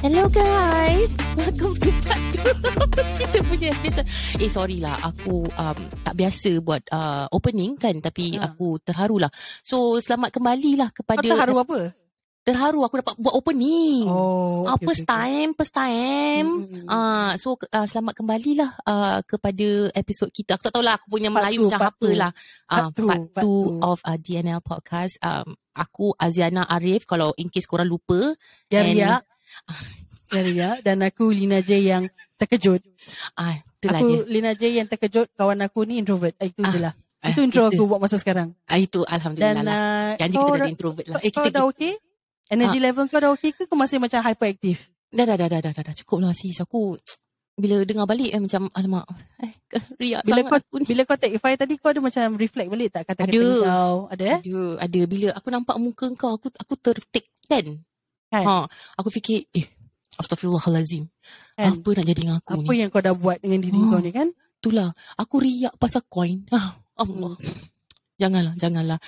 Hello guys. Welcome to part 2 Kita punya episode. Eh sorry lah. Aku um, tak biasa buat uh, opening kan Tapi Ha. aku terharu lah. So selamat kembali lah Kau kepada terharu apa? Terharu aku dapat buat opening Oh, Ah, first time First time Hmm. Ah, So uh, selamat kembali lah uh, Kepada episod kita Aku tak tahu lah Aku punya Part Melayu two, macam apa lah Ah, Part two, Part part 2 two. of uh, DNL Podcast um, Aku Aziana Arif Kalau in case korang lupa Ya And- Ria. Ya Ria. Dan aku Lina J yang terkejut. ah, Itulah aku dia Lina J yang terkejut. Kawan aku ni introvert. Itu Ah, je lah. Ah, Itu intro itu. aku buat masa sekarang. ah, Itu Alhamdulillah Dan lah uh, Janji kita dah introvert lah Eh kau kita dah okey? Energy level kau dah okey ke? Kau masih macam hyperactive? Dah dah dah dah dah dah, dah. cukup lah sis aku bila dengar balik eh, macam alamak eh riak Bila sangat kau aku ni. bila kau take file tadi kau ada macam reflect balik tak kata-kata Ada. kau? Ada eh? ada ada bila aku nampak muka kau aku aku tertik ten Kan? ha aku fikir eh astagfirullahalazim Kan? apa nak jadi dengan aku Apa ni yang kau dah buat dengan diri Oh. kau ni kan? itulah aku riak pasal coin ah Allah janganlah janganlah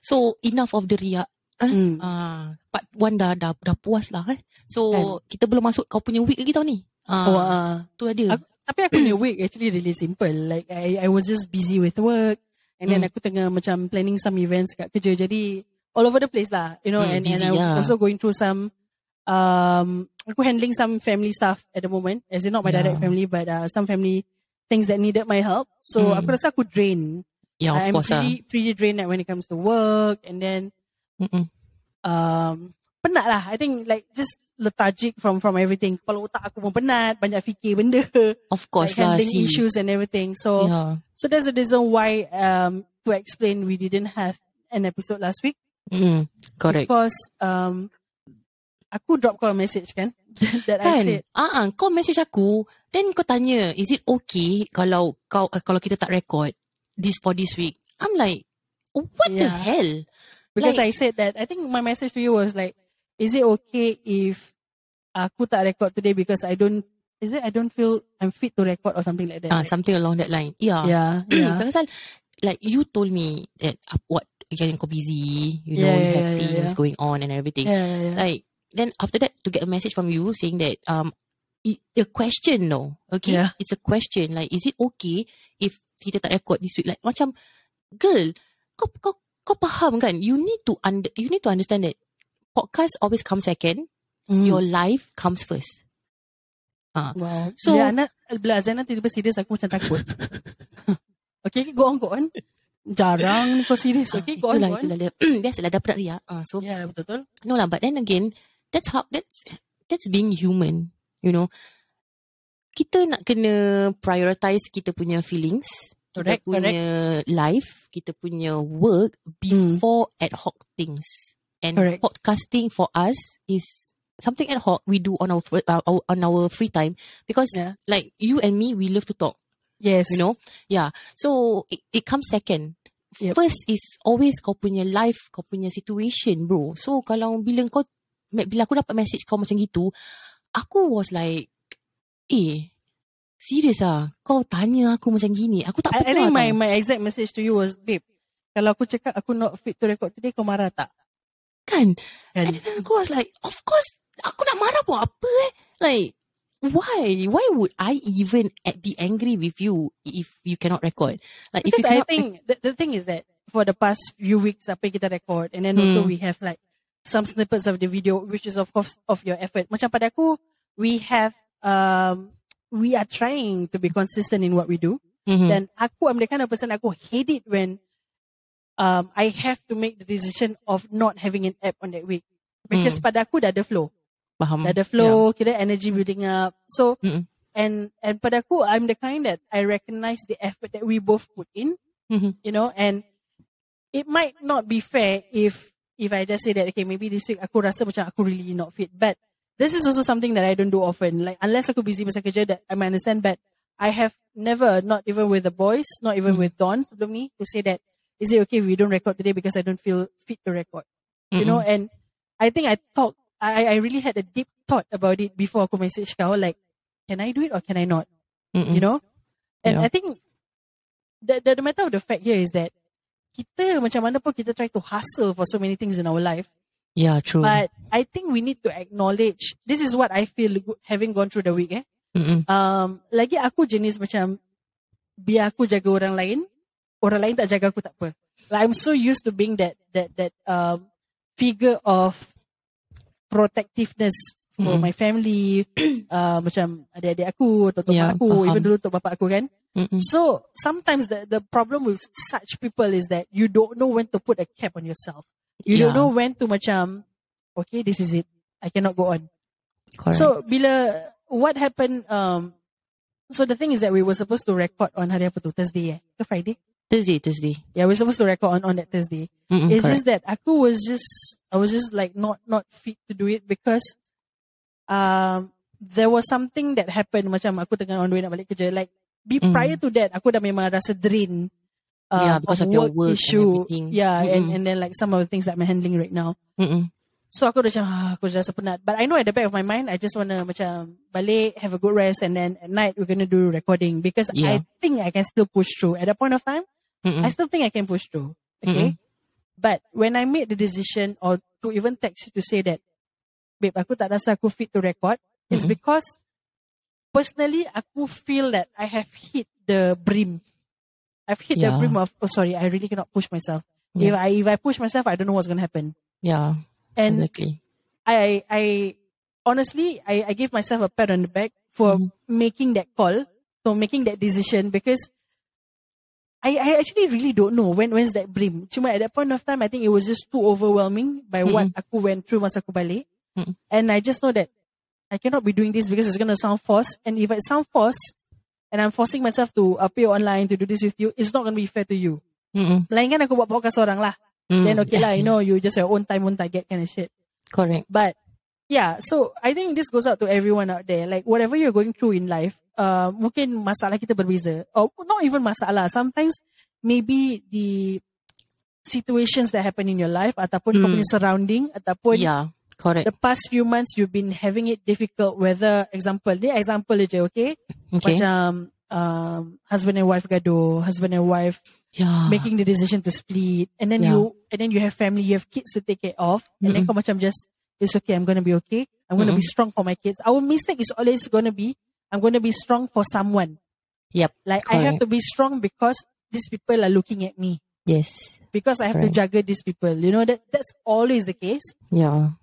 so enough of the riak eh? Hmm. ah part one dah dah, dah puas lah eh so Kan? kita belum masuk kau punya week lagi tau ni ah Oh, ah. tu ada Aku, tapi aku punya week actually really simple. Like I I was just busy with work and then Hmm. aku tengah macam planning some events kat kerja. Jadi all over the place lah, you know. Hmm, and and busy I'm lah. also going through some um aku handling some family stuff at the moment. As in not my Yeah. direct family but uh, some family things that needed my help. So Hmm. aku rasa aku drain. ya of I'm course lah pretty pretty drained when it comes to work and then Mm-mm. um penat lah. I think like just lethargic from from everything. Kepala otak aku pun penat, banyak fikir benda. Of course like lah handling sis. issues and everything. So yeah. so that's the reason why um to explain we didn't have an episode last week Mm, correct. because um aku drop kau a message kan that I Kan? said Ah, ah, kau message aku, then kau tanya, is it okay kalau kau uh, kalau kita tak record this for this week? I'm like, what the Yeah. hell? Because Like- I said that I think my message to you was like is it okay if aku tak record today because I don't is it I don't feel I'm fit to record or something like that. Ah, right? something along that line. Yeah. yeah, yeah. Pasal like you told me that uh, what yang kau busy, you know, Yeah, you have yeah, things yeah. going on and everything. Like then after that to get a message from you saying that um a question no, okay, it's a question like is it okay if kita tak record this week like macam girl kau kau kau faham kan you need to under you need to understand that podcast always comes second Mm. your life comes first Wow. So- bila anak bila Azana tiba-tiba serius aku macam takut. okay, go on, go on. Jarang ni kau serius. Okay, go on, itulah go on. itulah dia biasalah dapat ria uh, so Ya, yeah, betul-betul. no lah but then again that's how that's that's being human you know kita nak kena prioritize kita punya feelings kita Correct, punya life kita punya work before ad hoc things. And Correct. podcasting for us is something ad hoc we do on our uh, our- on our free time. Because Yeah. like you and me we love to talk. Yes. you know? Yeah. So it, it comes second. Yep. first is always kau punya life kau punya situation bro. So kalau bila kau bila aku dapat message kau macam gitu aku was like eh serious ah kau tanya aku macam gini aku tak I, I pernah think my my exact message to you was, babe, kalau aku cakap aku not fit to record today, kau marah tak? kan Kan? and then aku was like of course aku nak marah buat apa eh like why why would I even be angry with you if you cannot record like if Because you I think the, the thing is that for the past few weeks, apa kita record, and then also Hmm. we have like some snippets of the video, which is of course of your effort. Macam pada aku, we have um we are trying to be consistent in what we do. Mhm. Dan aku, I'm the kind of person I go hate it when um I have to make the decision of not having an app on that week. Because pada aku dah ada flow. faham Dah ada flow, kira energy building up. So, Mm-mm. and and pada aku, I'm the kind that I recognize the effort that we both put in, Mhm. you know, and it might not be fair if if I just say that, okay, maybe this week aku rasa macam aku really not fit. But this is also something that I don't do often. Like, unless aku busy pasal kerja, that I might understand, but I have never, not even with the boys, not even Mm. with Don sebelum ni, to say that, is it okay if we don't record today because I don't feel fit to record? You know, and I think I thought, I, I really had a deep thought about it before aku message kau, like, can I do it or can I not? Mm-mm. You know? And Yeah. I think the, the, the matter of the fact here is that kita macam mana pun kita try to hustle for so many things in our life. Yeah, true. But I think we need to acknowledge, this is what I feel having gone through the week eh. Mm-mm. Um, lagi aku jenis macam, biar aku jaga orang lain, orang lain tak jaga aku tak apa. Like I'm so used to being that, that, that um, figure of protectiveness for Mm-mm. my family, uh, macam adik-adik aku atau Yeah, aku, faham. even dulu tok bapak aku kan. Mm-mm. So sometimes the, the problem with such people is that you don't know when to put a cap on yourself. You don't know when to macam, okay, this is it. I cannot go on. Correct. So bila what happened? Um, so the thing is that we were supposed to record on hari apa tu Thursday eh, ke Friday? Thursday, Thursday. Yeah, we're supposed to record on on that Thursday. Mm-mm, it's correct. just that aku was just I was just like not not fit to do it because um there was something that happened macam aku tengah on the way nak balik kerja like be, Mm. prior to that aku dah memang rasa drain uh, Yeah, because of your work and issue yeah and Mm-mm. and then like some of the things that I'm handling right now Mm-mm. So aku dah macam ah, aku dah rasa penat. But I know at the back of my mind I just want to macam balik have a good rest and then at night we're to do recording because I Yeah. think I can still push through. At that point of time, Mm-mm. I still think I can push through. Okay? But when I made the decision or to even text you to say that babe aku tak rasa aku fit to record it's Mm-mm. because personally aku feel that I have hit the brim. I've hit the Yeah. brim of oh sorry, I really cannot push myself. Yeah. If I if I push myself, I don't know what's going to happen. Yeah, And exactly. I I honestly I, I give myself a pat on the back for Mhm. making that call, for making that decision because I, I actually really don't know when when's that brim. Cuma at that point of time I think it was just too overwhelming by what aku went through masa aku balik. Mhm. And I just know that I cannot be doing this because it's gonna sound forced. And if it sound forced and I'm forcing myself to appear online to do this with you, it's not gonna be fair to you. Mm-mm. Melainkan aku buat podcast orang lah. Mm, Then okay lah, yeah, you know, you just your own time, own target kind of shit. Correct. But yeah, so I think this goes out to everyone out there. Like whatever you're going through in life, uh, mungkin masalah kita berbeza. Or not even masalah. Sometimes maybe the situations that happen in your life ataupun kau Hmm. punya surrounding ataupun Yeah, correct. the past few months you've been having it difficult. Whether example, ni example je, okay? Okay. Macam um, husband and wife gaduh, husband and wife yeah. making the decision to split and then Yeah. you and then you have family you have kids to take care of and then Mm-mm. kau macam just it's okay I'm going to be okay I'm going to be strong for my kids our mistake is always going to be I'm going to be strong for someone Yep. like I have to be strong because these people are looking at me Yes. because I have to juggle these people you know that that's always the case Yeah.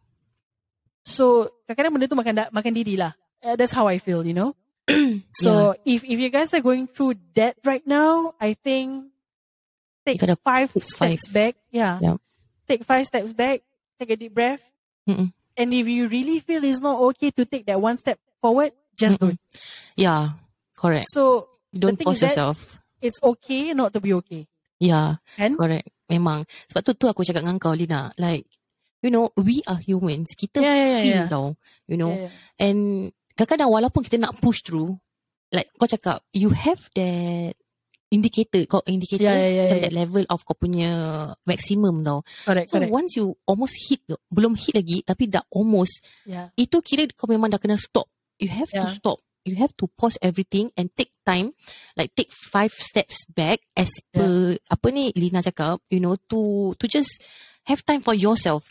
So kadang-kadang benda tu makan makan diri lah Uh, that's how I feel you know so if if you guys are going through that right now I think take five put steps back yeah Yep. take five steps back, take a deep breath, Mm-mm. and if you really feel it's not okay to take that one step forward, just do Mm-mm. it. Yeah. Correct. So Don't force yourself. it's okay not to be okay. Yeah. Kan? Correct. Memang. Sebab tu tu aku cakap dengan kau Lina. Like, you know, we are humans. Kita Yeah, yeah, yeah, feel yeah. tau. You know. Yeah, And kadang-kadang walaupun kita nak push through, like kau cakap, you have that indicator, kau indicator Yeah, yeah, yeah, macam yeah. that level of kau punya maximum tau. correct, So correct. once you almost hit, belum hit lagi tapi dah almost, Yeah, itu kira kau memang dah kena stop. You have to Yeah. stop. You have to pause everything and take time, like take five steps back as per apa ni Lina cakap, you know, to to just have time for yourself,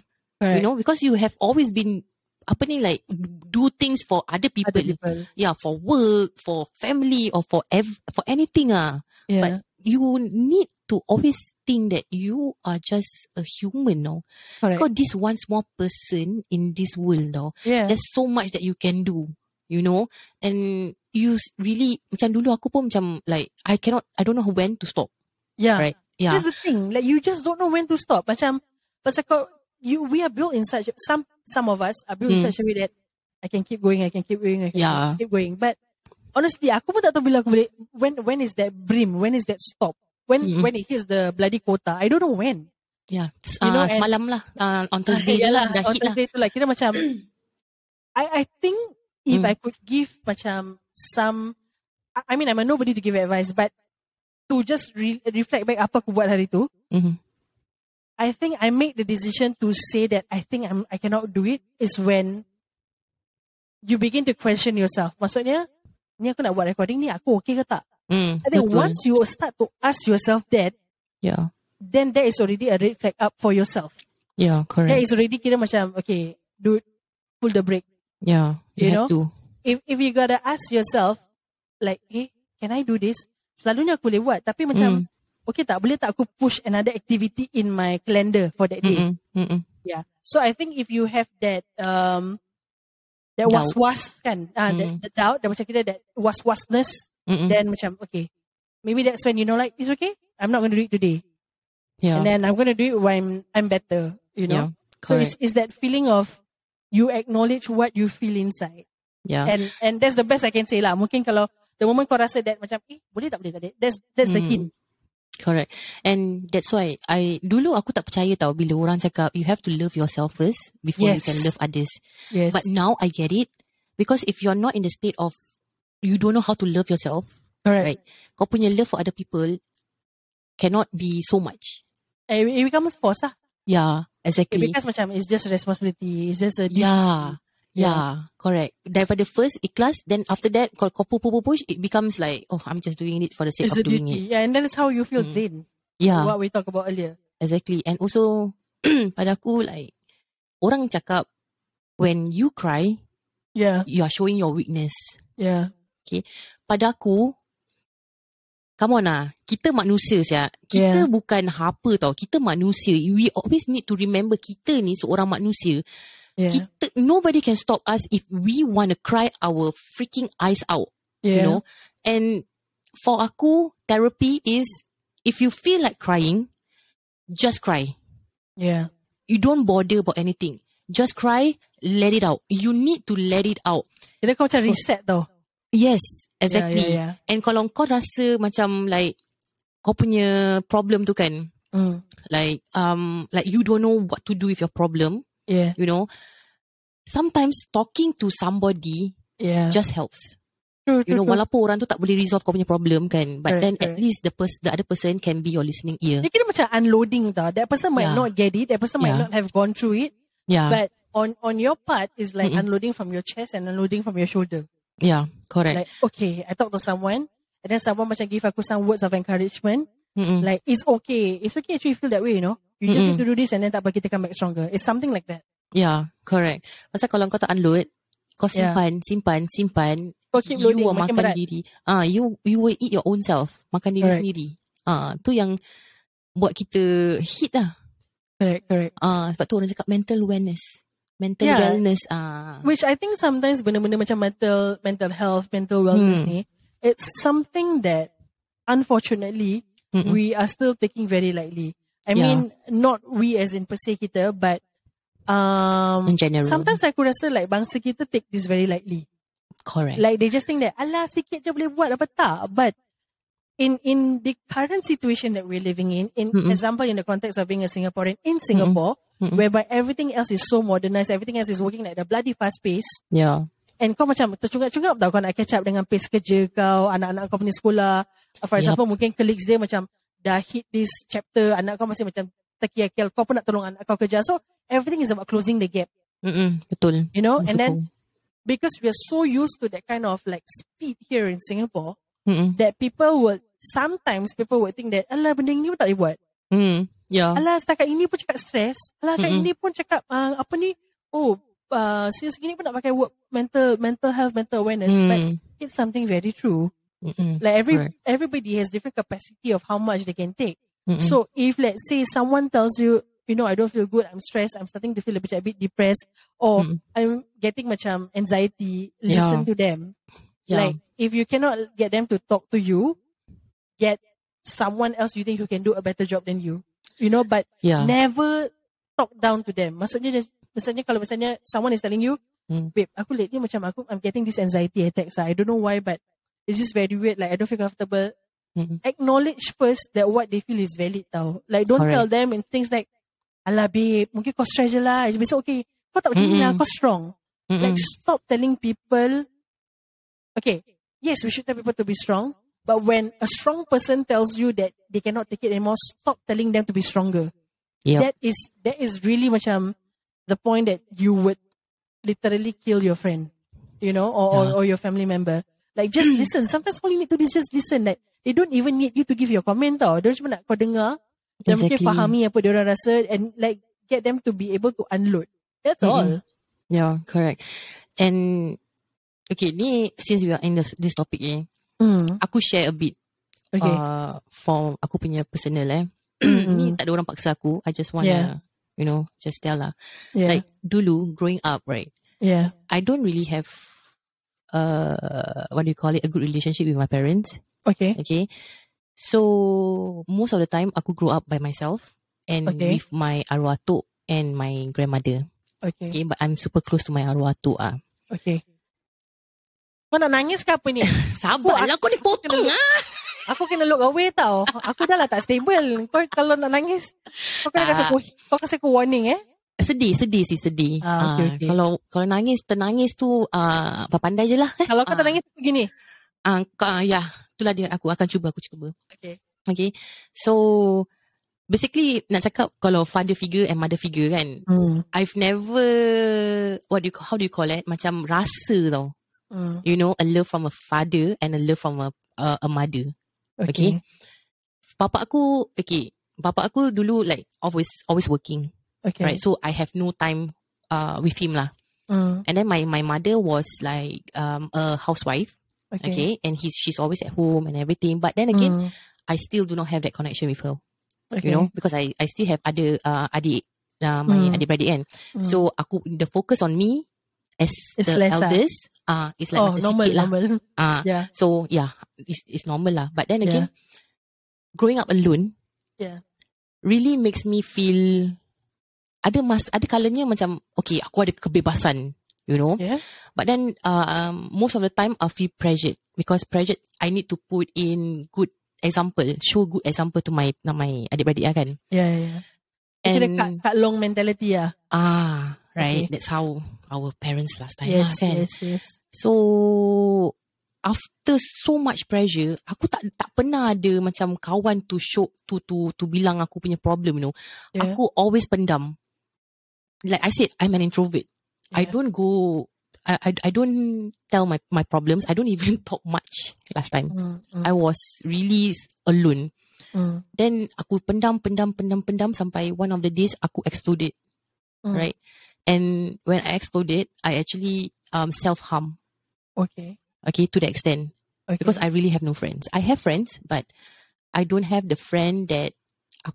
correct. you know, because you have always been apa ni like do things for other people, Other people. yeah, for work, for family, or for ev- for anything ah. Yeah, But you need to always think that you are just a human, no. correct. Kau this one small person in this world, no. yeah, There's so much that you can do, you know. And you really macam dulu aku pun macam like I cannot, I don't know when to stop, yeah. right? Yeah, That's the thing. Like you just don't know when to stop. Macam pasal kau you we are built in such some some of us are built in Hmm. such a way that I can keep going, I can keep going, I can Yeah. keep going. But honestly, aku pun tak tahu bila aku boleh when when is that brim, when is that stop, when Mm-mm. when it hits the bloody quota. I don't know when. yeah. You know, Ah, and- lah, uh, on Thursday Yalah, lah, dah on hit lah. Thursday tu lah kira macam I I think if Hmm. I could give macam some I I mean I'm a nobody to give advice but to just re- reflect back apa aku buat hari tu Mhm. I think I made the decision to say that I think I'm I cannot do it is when you begin to question yourself. Maksudnya, ni aku nak buat recording ni, aku okay ke tak? Mm, I think betul. once you start to ask yourself that, yeah, then that is already a red flag up for yourself. Yeah, That correct. is already kira macam, okay, dude, pull the brake. Yeah, you, you have to. If if you gotta ask yourself, like, hey, can I do this? Selalunya aku boleh buat. Tapi macam, okay tak, boleh tak aku push another activity in my calendar for that day? Mm-mm, mm-mm. Yeah. So I think if you have that um that Doubt. was-was kan, uh, the, Mm. the doubt, dan macam kira that was-wasness, Mm-mm. then macam, okay, maybe that's when you know like, it's okay, I'm not going to do it today. yeah, And then I'm going to do it when I'm better, you yeah, know? so it's, it's that feeling of you acknowledge what you feel inside. yeah, And and that's the best I can say lah. Mungkin kalau the moment kau rasa that macam, eh, boleh tak boleh tak boleh. That's, that's the Mm. hint. Correct. And that's why I dulu aku tak percaya tau bila orang cakap you have to love yourself first before you Yes. can love others. Yes. But now I get it because if you're not in the state of you don't know how to love yourself, Correct. right? Kau punya love for other people cannot be so much. It becomes force lah. Yeah, It exactly. becomes macam, it's just responsibility. It's just a duty. Yeah. Yeah. Yeah, correct. Daripada first ikhlas, then after that, kalau kau push, push, push, it becomes like, oh, I'm just doing it for the sake It's of doing duty. it. Yeah, and then it's how you feel Mm. drained. Yeah, What we talked about earlier. exactly. And also, pada aku, like, orang cakap, when you cry, Yeah, you are showing your weakness. yeah. Pada aku, come on lah, kita manusia siya. Kita Yeah. bukan apa tau, kita manusia. We always need to remember kita ni seorang manusia. Yeah, Kita, nobody can stop us if we want to cry our freaking eyes out. you yeah. know and for aku therapy is if you feel like crying just cry yeah. you don't bother about anything just cry let it out you need to let it out Kira kau macam reset tau. yes exactly Yeah, yeah, and kalau kau rasa macam like kau punya problem tu kan yeah. Mm. like um like you don't know what to do with your problem Yeah, you know sometimes talking to somebody yeah. just helps true, you know true. walaupun orang tu tak boleh resolve kau punya problem kan but Correct, then at correct. least the pers- the other person can be your listening ear Dia kira macam unloading tau. That person might Yeah. not get it. That person might not have gone through it. yeah But on on your part is like Mm-mm. unloading from your chest and unloading from your shoulder. yeah correct Like okay, I talk to someone and then someone macam give aku some words of encouragement. Mm-mm. Like it's okay. It's okay actually feel that way, you know. You just Mm-mm. need to do this and then tak apa kita come back stronger. It's something like that. yeah correct pasal kalau kau tak unload kau Yeah. simpan simpan simpan Kau keep you loading, will makin makan berat. diri ah you you will eat your own self makan diri Correct. sendiri ah tu yang buat kita hit lah Correct, correct. ah sebab tu orang cakap mental wellness mental Yeah. wellness ah Which I think sometimes benda-benda macam mental mental health, mental wellness Hmm. ni, it's something that unfortunately Mm-mm. we are still taking very lightly. I Yeah. mean, not we as in per se kita, but um, in general sometimes aku rasa like bangsa kita take this very lightly. correct Like they just think that, alah sikit je boleh buat apa tak. But in in the current situation that we're living in, in Mm-mm. example in the context of being a Singaporean in Singapore, Mm-mm. whereby everything else is so modernized, everything else is working like the bloody fast pace, yeah and kau macam tercungap-cungap tau kau nak catch up dengan pace kerja kau, anak-anak kau punya sekolah. For Yup. example, mungkin colleagues dia macam dah hit this chapter, anak kau masih macam terkial kau pun nak tolong anak kau kerja. So, everything is about closing the gap, Mm-mm. betul you know? And then, because we're so used to that kind of like speed here in Singapore. Mm-mm. that people would, sometimes people would think that, alah benda ni pun tak boleh buat. Mm. yeah Alah setakat ini pun cakap stress. Alah setakat Mm-mm. ini pun cakap uh, apa ni? Oh, uh, segini pun nak pakai work mental mental health mental awareness. But Mm. it's something very true. Mm-mm. Like every Correct. everybody has different capacity of how much they can take. Mm-mm. So if let's say someone tells you, you know, I don't feel good, I'm stressed, I'm starting to feel a bit, a bit depressed, or Mm. I'm getting macam anxiety, Yeah. listen to them. yeah Like if you cannot get them to talk to you, get someone else you think who can do a better job than you. You know, but yeah never talk down to them. Maksudnya misalnya kalau misalnya someone is telling you, Hmm. babe, aku lately macam aku I'm getting this anxiety attacks. I don't know why, but it's just very weird. Like I don't feel comfortable. Mm-mm. Acknowledge first that what they feel is valid tau. Like don't Correct. tell them and things like, alah babe, mungkin kau stress je lah. It's okay. Kau tak macam ni lah, kau strong. Mm-mm. Like stop telling people. Okay, yes, we should tell people to be strong. But when a strong person tells you that they cannot take it anymore, stop telling them to be stronger. Yep. That is that is really macam the point that you would literally kill your friend, you know, or or, or your family member. Like just listen. Sometimes all you need to do is just listen. Like they don't even need you to give your comment tau. Dia cuma nak kau dengar Dan mungkin Exactly. fahami apa dia orang rasa and like get them to be able to unload. That's all. Mm-mm. Yeah, correct. And okay, ni since we are in this, this topic eh, Mm. aku share a bit Okay. uh, for aku punya personal eh. Ni tak ada orang paksa aku. I just wanna, Yeah. you know, just tell lah. yeah. Like dulu growing up, right? yeah. I don't really have uh what do you call it a good relationship with my parents. Okay. Okay. So most of the time aku grew up by myself and Okay. with my arwah atuk and my grandmother. Okay. Okay, but I'm super close to my arwah atuk ah. Okay. Kau nak nangis ke apa ni? Sabarlah kau ni potong ah. Aku kena look away tau. Aku dah lah tak stable. Kau kalau nak nangis, kau kena kasi Ah. aku, kau kasi aku warning eh. Sedih, sedih sih sedih. Ah, okay, Ah, okay. Kalau kalau nangis, ternangis tu uh, pandai je lah. Eh. Kalau kau tak Ah. nangis begini. Ah, ah, ya, itulah dia. Aku akan cuba, aku cuba. Okay. Okay. So, basically nak cakap kalau father figure and mother figure kan, Hmm. I've never, what do you, how do you call it? Macam rasa tau. Hmm. You know, a love from a father and a love from a uh, a mother. Okay. Bapa aku, okay. Bapa aku dulu like always always working, Okay. right? So I have no time uh with him lah. Hmm. And then my my mother was like um a housewife, Okay. okay, and he's she's always at home and everything. But then again, Hmm. I still do not have that connection with her, Okay. you know, because I I still have other uh adik, uh, my Mm. adik-beradik kan. Hmm. So aku the focus on me as It's the less eldest, ah, uh, it's like oh, macam normal, sikit lah. normal. Ah, Yeah. so yeah, it's it's normal lah. But then Yeah. again, growing up alone, Yeah. really makes me feel ada mas ada kalanya macam okay aku ada kebebasan, you know. Yeah. But then uh, um, most of the time I feel pressured because pressured I need to put in good example, show good example to my to my adik-beradik lah kan. Yeah, yeah. Kira And kat, kat long mentality lah. ah right, Okay. that's how our parents last time Yes, lah kan. yes, yes. So after so much pressure, aku tak tak pernah ada macam kawan to show to to to bilang aku punya problem, you know. Yeah. Aku always pendam. Like I said, I'm an introvert. I don't go I, I I don't tell my my problems. I don't even talk much last time. Hmm, hmm, I was really alone. hmm, Then aku pendam pendam pendam pendam sampai one of the days aku exploded, hmm. right? And when I exploded, I actually um self harm. Okay. Okay, to the extent Okay. because I really have no friends. I have friends, but I don't have the friend that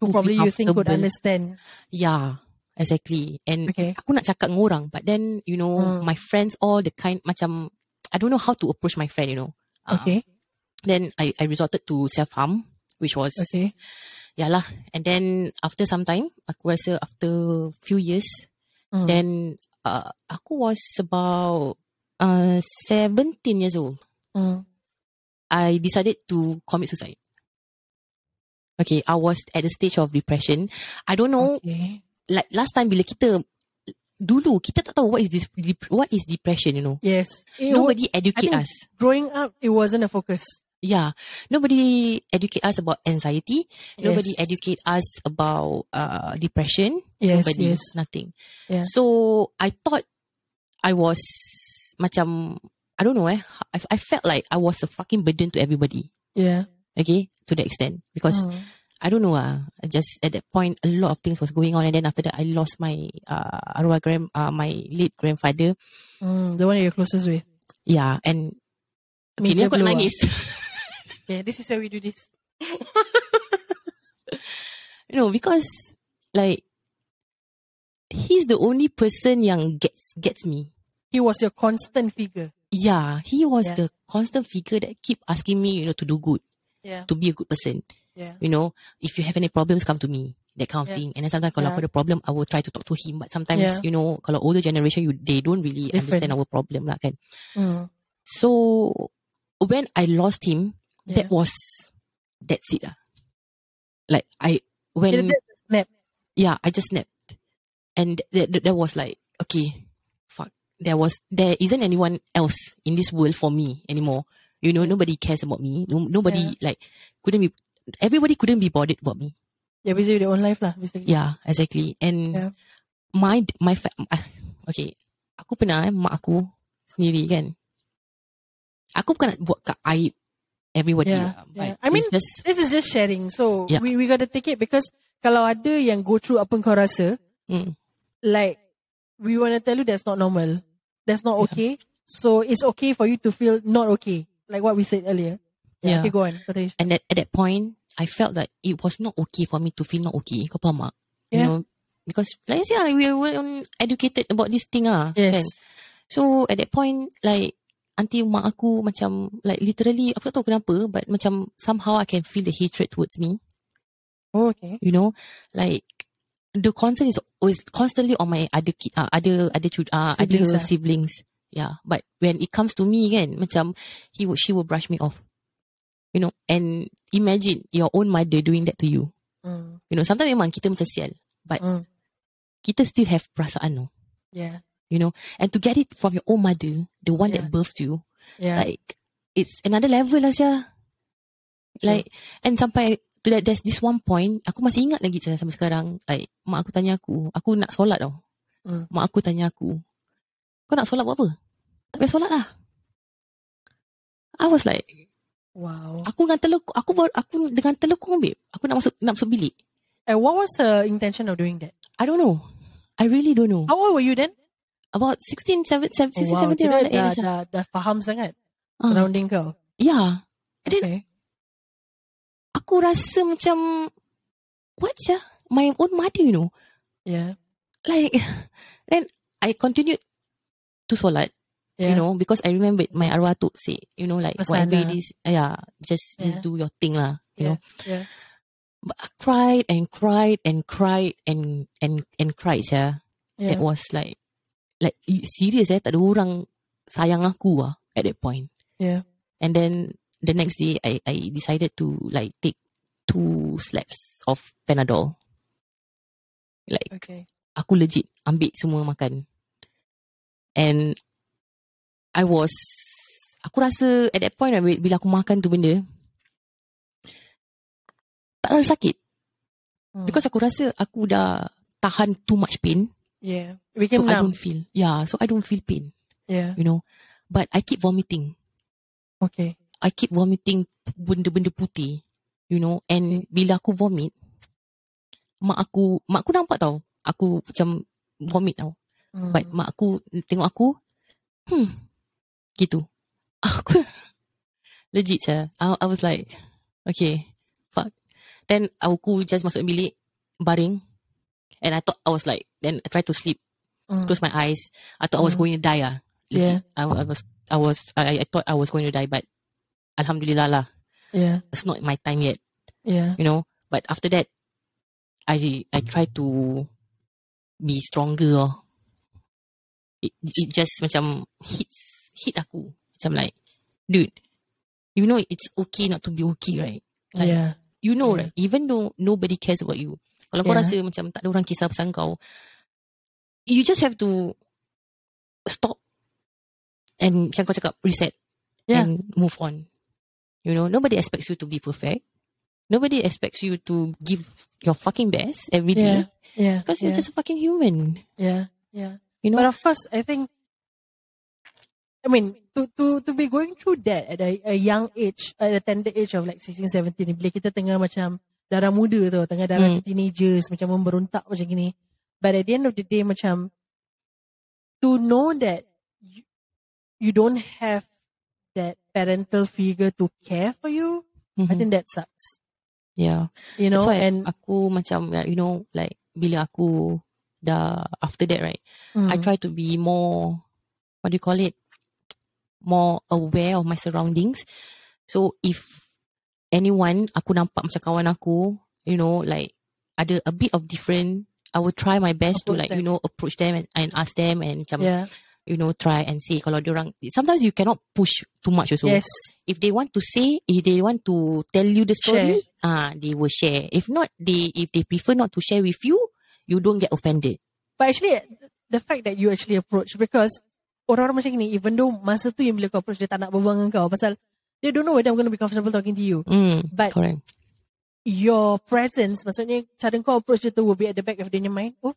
Who probably you think could comfortable. understand. Yeah, exactly. And Okay. aku nak cakap dengan orang, but then you know Hmm. my friends all the kind macam I don't know how to approach my friend. You know. Uh, Okay. Then I I resorted to self harm, which was Okay. yeah lah. And then after some time, aku rasa after few years, Hmm. then uh, aku was about uh 17 years old. Hmm. I decided to commit suicide. Okay, I was at the stage of depression. I don't know, Okay. Like last time bila kita dulu kita tak tahu what is this what is depression, you know. Yes. It Nobody educate think- us. growing up, it wasn't a focus. Yeah, nobody educate us about anxiety. Nobody educate us about uh depression. Yes, Nobody, yes. nothing. Yeah. So I thought I was macam I don't know eh. I, I felt like I was a fucking burden to everybody. Yeah. Okay, to the extent because Hmm. I don't know. I just at that point a lot of things was going on and then after that I lost my uh arwah grand uh, my late grandfather. Hmm. The one you're closest with. Yeah, and okay, ni Major aku blow ah. nangis. Yeah, this is where we do this. you know, because like he's the only person yang gets gets me. He was your constant figure. Yeah, he was Yeah. the constant figure that keep asking me, you know, to do good, Yeah. to be a good person. Yeah. You know, if you have any problems, come to me. That kind of Yeah. thing. And then sometimes kalau Yeah. aku ada problem, I will try to talk to him. But sometimes, Yeah. you know, kalau older generation, you they don't really Different. understand our problem lah kan. Hmm. So when I lost him, Yeah. that was that's it lah. Like I when yeah, I just snapped. And that, that, that was like, okay, fuck. There was, there isn't anyone else in this world for me anymore. You know, nobody cares about me. No, nobody like, couldn't be, everybody couldn't be bothered about me. They're busy with their own life lah, basically. Yeah, exactly. And Yeah. my, my, fa- ah, okay. Aku pernah eh, mak aku sendiri kan. Aku bukan nak buat kat aib everybody. Yeah, lah. yeah. I mean, just This is just sharing. So Yeah. we we got to take it because kalau ada yang go through apa kau rasa, mm, like we want to tell you that's not normal. That's not Yeah. okay. So it's okay for you to feel not okay. Like what we said earlier. Yeah. Okay, go on. And that, at that point, I felt that it was not okay for me to feel not okay. Kau faham tak? You Yeah. know, because like I said, ah, we were educated about this thing ah. Yes. Kan? So at that point, like auntie mak aku macam like literally aku tak tahu kenapa, but macam somehow I can feel the hatred towards me. Oh, okay. You know, like the concern is always constantly on my other kid, uh, other other children, uh, Siblings, other ah. siblings. Yeah, but when it comes to me, kan, macam he would she would brush me off. You know, and imagine your own mother doing that to you. Mm, You know, sometimes memang kita macam sial, but mm, kita still have perasaan, no. yeah. You know, and to get it from your own mother, the one Yeah. that birthed you, Yeah. like it's another level lah sia. Like and sampai to that there's this one point aku masih ingat lagi saya sampai sekarang like mak aku tanya aku aku nak solat tau. Hmm. Mak aku tanya aku kau nak solat buat apa? Tak payah solat lah. I was like wow. aku dengan telekung aku baru- aku dengan telekung babe. Aku nak masuk nak masuk bilik. And what was her intention of doing that? I don't know. I really don't know. How old were you then? About 16, 17, 16, Oh, wow. 17 Kira around that dah, age. lah. dah, dah faham sangat Ah. surrounding kau. Yeah. And then Okay. aku rasa macam what ya? My own mother, you know. Yeah. Like then I continued to solat, Yeah. you know, because I remember my arwah tu say, you know, like Pesan whatever lah. it is, yeah, just just do your thing lah, you Yeah. know. Yeah. But I cried and cried and cried and and and cried, yeah. Yeah. It was like like serious eh, tak ada orang sayang aku ah at that point. Yeah. And then the next day, I I decided to like take two slaps of Panadol. Like Okay. aku legit ambil semua makan. And I was aku rasa at that point bila aku makan tu benda tak ada sakit Hmm. because aku rasa aku dah tahan too much pain yeah. We so can I numb. don't feel yeah so I don't feel pain Yeah. you know but I keep vomiting Okay. I keep vomiting benda-benda putih you know and bila aku vomit mak aku mak aku nampak tau aku macam vomit tau Hmm. But mak aku tengok aku, hmm, gitu. Aku legit saya. I, I was like, okay, fuck. Then aku just masuk bilik, baring. And I thought I was like, then I tried to sleep, Hmm. close my eyes. I thought I was Mm. going to die. Ah, legit. I, I was, I was, I, I thought I was going to die, but Alhamdulillah lah, Yeah. it's not my time yet, Yeah. you know. But after that, I I tried to be stronger. Oh. It, it just macam hits hit aku macam like, dude, you know it's okay not to be okay, right? Like, yeah. You know, Yeah. right? Even though nobody cares about you, kalau kau rasa macam tak ada orang kisah pasal kau, you just have to stop and macam kau cakap reset Yeah. and move on. You know, nobody expects you to be perfect. Nobody expects you to give your fucking best every day Yeah. because yeah. you're just a fucking human. yeah. Yeah. You know, But of course, I think, I mean, to to to be going through that at a, a young age, at a tender age of like 16, 17, ni, bila kita tengah macam darah muda tau, tengah darah macam teenagers, macam memberontak macam gini. But at the end of the day, macam, to know that you, you don't have that parental figure to care for you, I Mhm. think that sucks. yeah. You know, That's why and aku macam you know like bila aku dah after that right, mm, I try to be more what do you call it? More aware of my surroundings. So if anyone aku nampak macam kawan aku, you know, like ada a bit of different, I will try my best to like them. you know approach them and, and ask them and macam yeah, you know try and see kalau orang sometimes you cannot push too much also. yes, If they want to say, if they want to tell you the story, ah, they will share. If not, they if they prefer not to share with you, you don't get offended. But actually, the fact that you actually approach because orang-orang macam ni, even though masa tu yang bila kau approach dia tak nak berbual dengan kau pasal they don't know whether I'm going to be comfortable talking to you. Mm, But correct. your presence, maksudnya cara kau approach dia tu will be at the back of their mind. Oh,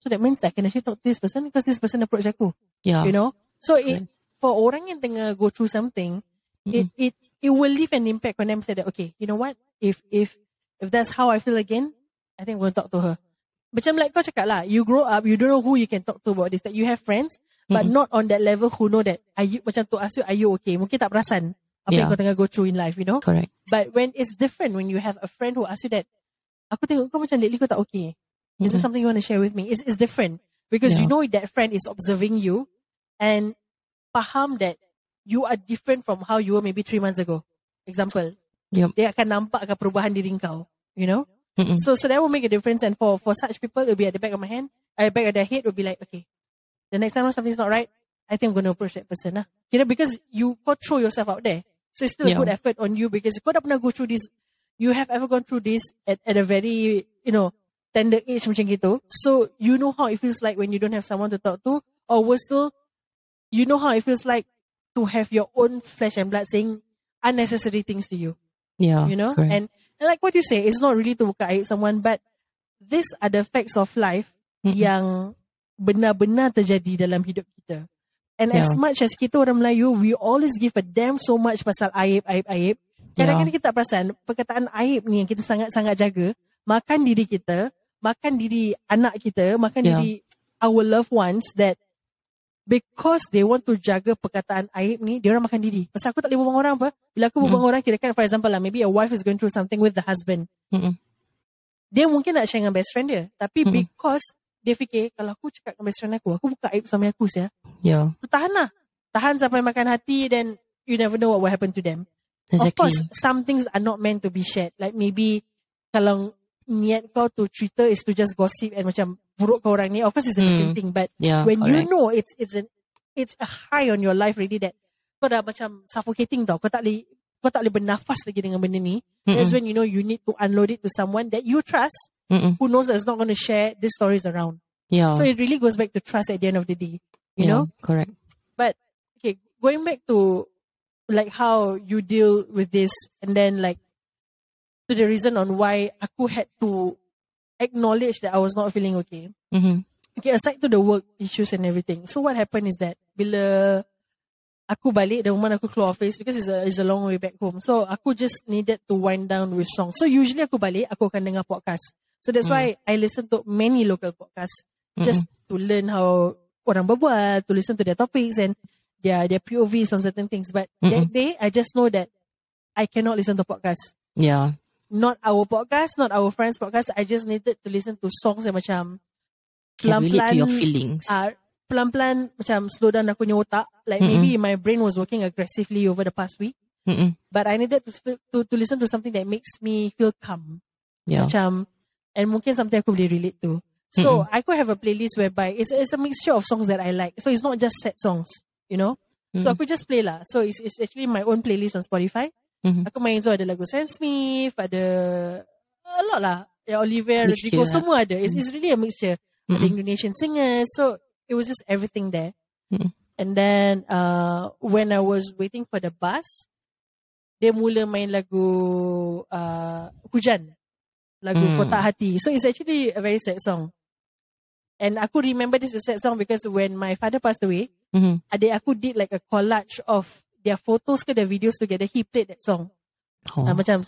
so that means I can actually talk to this person because this person approach aku. Yeah. You know? So it, Correct. for orang yang tengah go through something, it, it it will leave an impact on them. Say that okay, you know what? If if if that's how I feel again, I think to talk to her. Macam like kau cakap lah, you grow up, you don't know who you can talk to about this. That you have friends, but Mm-mm. not on that level who know that are you macam to ask you, are you okay? Mungkin tak perasan apa yang kau tengah go through in life, you know. Correct. But when it's different when you have a friend who asks you that, aku tengok kau macam lately kau tak okay. Is there mm-hmm. something you want to share with me? It's, it's different because you know that friend is observing you and faham that you are different from how you were maybe three months ago. Example, Yup. dia akan nampak akan perubahan diri kau. You know? Mm-mm. So so that will make a difference. And for for such people, it'll be at the back of my hand, at the back of their head, will be like, okay, the next time when something's not right, I think I'm going to approach that person. Lah. You know, because you kau throw yourself out there. So it's still a good effort on you because kau dah pernah go through this. You have ever gone through this at, at a very, you know, tender age macam gitu. So you know how it feels like when you don't have someone to talk to. Or worse still, you know how it feels like to have your own flesh and blood saying unnecessary things to you Yeah. you know correct. and, and like what you say it's not really to buka aib someone but these are the facts of life Mm-mm. yang benar-benar terjadi dalam hidup kita and as Yeah. much as kita orang Melayu we always give a damn so much pasal aib aib aib kadang-kadang kita tak perasan perkataan aib ni yang kita sangat-sangat jaga makan diri kita makan diri anak kita makan Yeah. diri our loved ones that because they want to jaga perkataan aib ni, dia orang makan diri. Pasal aku tak boleh dengan orang apa. Bila aku berbual dengan orang, kira kan for example lah, maybe a wife is going through something with the husband. Mm-mm. Dia mungkin nak share dengan best friend dia. Tapi Mm-mm. because dia fikir, kalau aku cakap dengan best friend aku, aku buka aib sama aku sia. Yeah. Tu tahan lah. Tahan sampai makan hati, then you never know what will happen to them. Of Exactly. course, some things are not meant to be shared. Like maybe kalau niat kau to Twitter is to just gossip and macam buruk ke orang ni, of course it's a different Hmm. thing. But Yeah. when you correct. know it's it's an it's a high on your life already that kau dah macam suffocating tau. Kau tak boleh kau tak boleh bernafas lagi dengan benda ni. That's Mm-mm. when you know you need to unload it to someone that you trust Mm-mm. who knows that's not going to share these stories around. Yeah. So it really goes back to trust at the end of the day. You yeah. know? Correct. But okay, going back to like how you deal with this and then like to the reason on why aku had to acknowledge that I was not feeling okay. Mm-hmm. Okay, aside to the work issues and everything. So what happened is that bila aku balik the moment aku keluar office because it's a it's a long way back home. So aku just needed to wind down with songs. So usually aku balik aku akan dengar podcast. So that's Mm. why I listen to many local podcasts just to learn how orang berbual, to listen to their topics and their their POVs on certain things. But that Mm-mm. day I just know that I cannot listen to podcasts. Yeah. Not our podcast, not our friends' podcast. I just needed to listen to songs yang macam relate to your pelan-pelan, feelings. uh, pelan-pelan macam slow down aku punya otak. Like Mm-mm. maybe my brain was working aggressively over the past week. Mm-mm. But I needed to, feel- to to listen to something that makes me feel calm. Yeah. Macam, and mungkin something aku boleh relate to. So I could have a playlist whereby it's, it's a mixture of songs that I like. So it's not just sad songs, you know. So Mm. aku just play lah. So it's, it's actually my own playlist on Spotify. Mhm. Aku main so ada lagu Sam Smith, ada a lot lah. Ya Olivia Mixture Rodrigo lah. semua ada. It's, it's really a mixture. Ada Mm-mm. Indonesian singers. So it was just everything there. Mm-mm. And then uh, when I was waiting for the bus, dia mula main lagu uh, Hujan. Lagu Mm. Kotak Hati. So it's actually a very sad song. And aku remember this is a sad song because when my father passed away, Mhm. adik aku did like a collage of their photos ke their videos together. He played that song. Oh. Uh, macam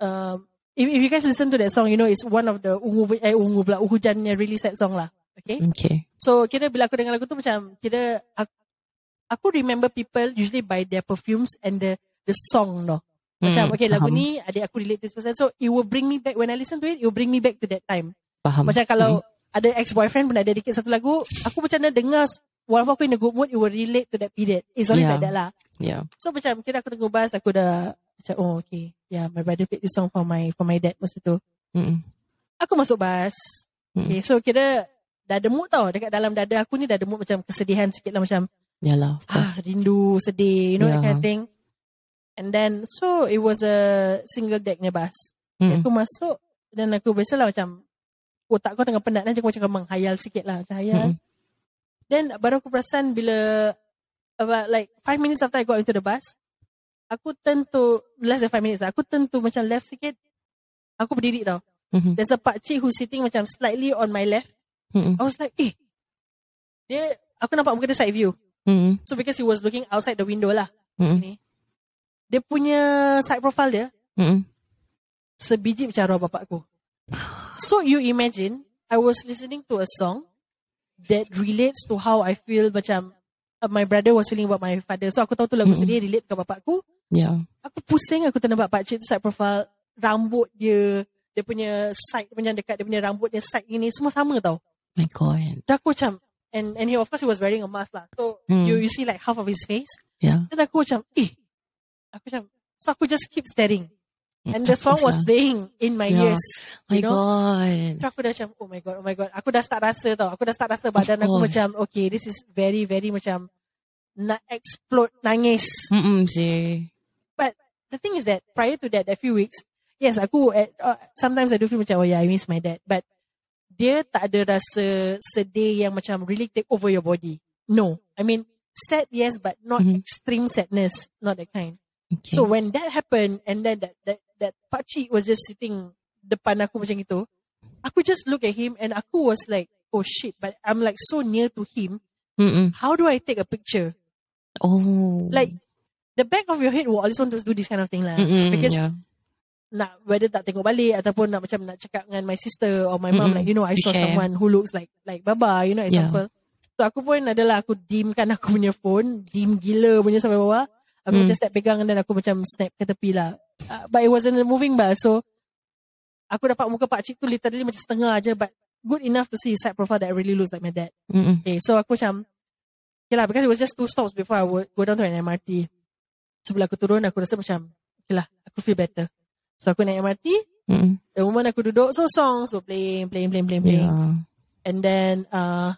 um, if, if you guys listen to that song, you know it's one of the ungu eh ungu pula hujan yang really sad song lah. Okay. Okay. So kira bila aku dengar lagu tu macam kira aku, aku remember people usually by their perfumes and the the song no. Macam Mm, okay lagu faham. ni adik aku relate this person. So it will bring me back when I listen to it, it will bring me back to that time. Faham. Macam kalau ada ex-boyfriend pernah dedicate satu lagu, aku macam mana dengar walaupun aku in a good mood, it will relate to that period. It's always Yeah. like that lah. Yeah. So macam kira aku tunggu bus aku dah macam oh okay. Yeah, my brother played this song for my for my dad masa tu. Mm-mm. Aku masuk bus. Mm. Okay, so kira dah ada mood tau dekat dalam dada aku ni dah ada mood macam kesedihan sikit lah macam Yalah. Ah, rindu, sedih, you know that Yeah. kind of thing. And then so it was a single decknya bus. Mm. Aku masuk dan aku biasalah macam otak kau tengah penat aku macam menghayal sikit lah macam hayal. Mm. Then baru aku perasan bila about like five minutes after I got into the bus, aku turn to less than five minutes lah. Aku turn to macam left sikit. Aku berdiri tau. Mhm. There's a pakcik who's sitting macam slightly on my left. Mm-mm. I was like, eh. Dia, aku nampak muka dia side view. Mm-mm. So because he was looking outside the window lah. Mm-mm. Ni. Dia punya side profile dia Mm-mm. sebiji macam arwah bapak aku. So you imagine, I was listening to a song that relates to how I feel macam uh, my brother was feeling about my father. So aku tahu tu lagu Mm-mm. sedih relate ke bapak aku. Yeah. Aku pusing aku ternampak pak cik tu side profile rambut dia dia punya side macam dekat dia punya rambut dia side ini semua sama tau. My God. Dan aku macam and and he of course he was wearing a mask lah. So Hmm. you you see like half of his face. Yeah. Dan aku macam eh aku macam so aku just keep staring. And the song was playing in my Yeah. ears. My you know? God. Terus aku dah macam oh my god oh my god aku dah start rasa tau aku dah start rasa badan aku macam okay this is very very macam nak explode nangis Mm-mm, see. but the thing is that prior to that that few weeks yes aku at, uh, sometimes I do feel macam oh yeah I miss my dad but dia tak ada rasa sedih yang macam really take over your body no I mean sad yes but not Mhm. extreme sadness not that kind Okay. So when that happened and then that that that pakcik was just sitting depan aku macam itu, aku just look at him and aku was like, oh shit, but I'm like so near to him. Mm-mm. How do I take a picture? Oh. Like the back of your head will always want to do this kind of thing lah. Mm-mm, Because yeah. nak whether tak tengok balik ataupun nak macam nak cakap dengan my sister or my mom Mm-mm. like you know I saw share. someone who looks like like baba you know Yeah. example. So aku pun adalah aku dimkan aku punya phone, dim gila punya sampai bawah. Aku Mm. just step pegang dan aku macam snap ke tepi lah. Uh, but it wasn't a moving bar so aku dapat muka pak cik tu literally macam setengah aja but good enough to see his side profile that really looks like my dad. Mm-mm. Okay, so aku macam Okay lah, because it was just two stops before I would go down to an MRT. Sebelum aku turun, aku rasa macam, okay lah, aku feel better. So aku naik MRT, Mm-mm. the moment aku duduk, so songs were playing, playing, playing, playing, playing. Yeah. And then, uh,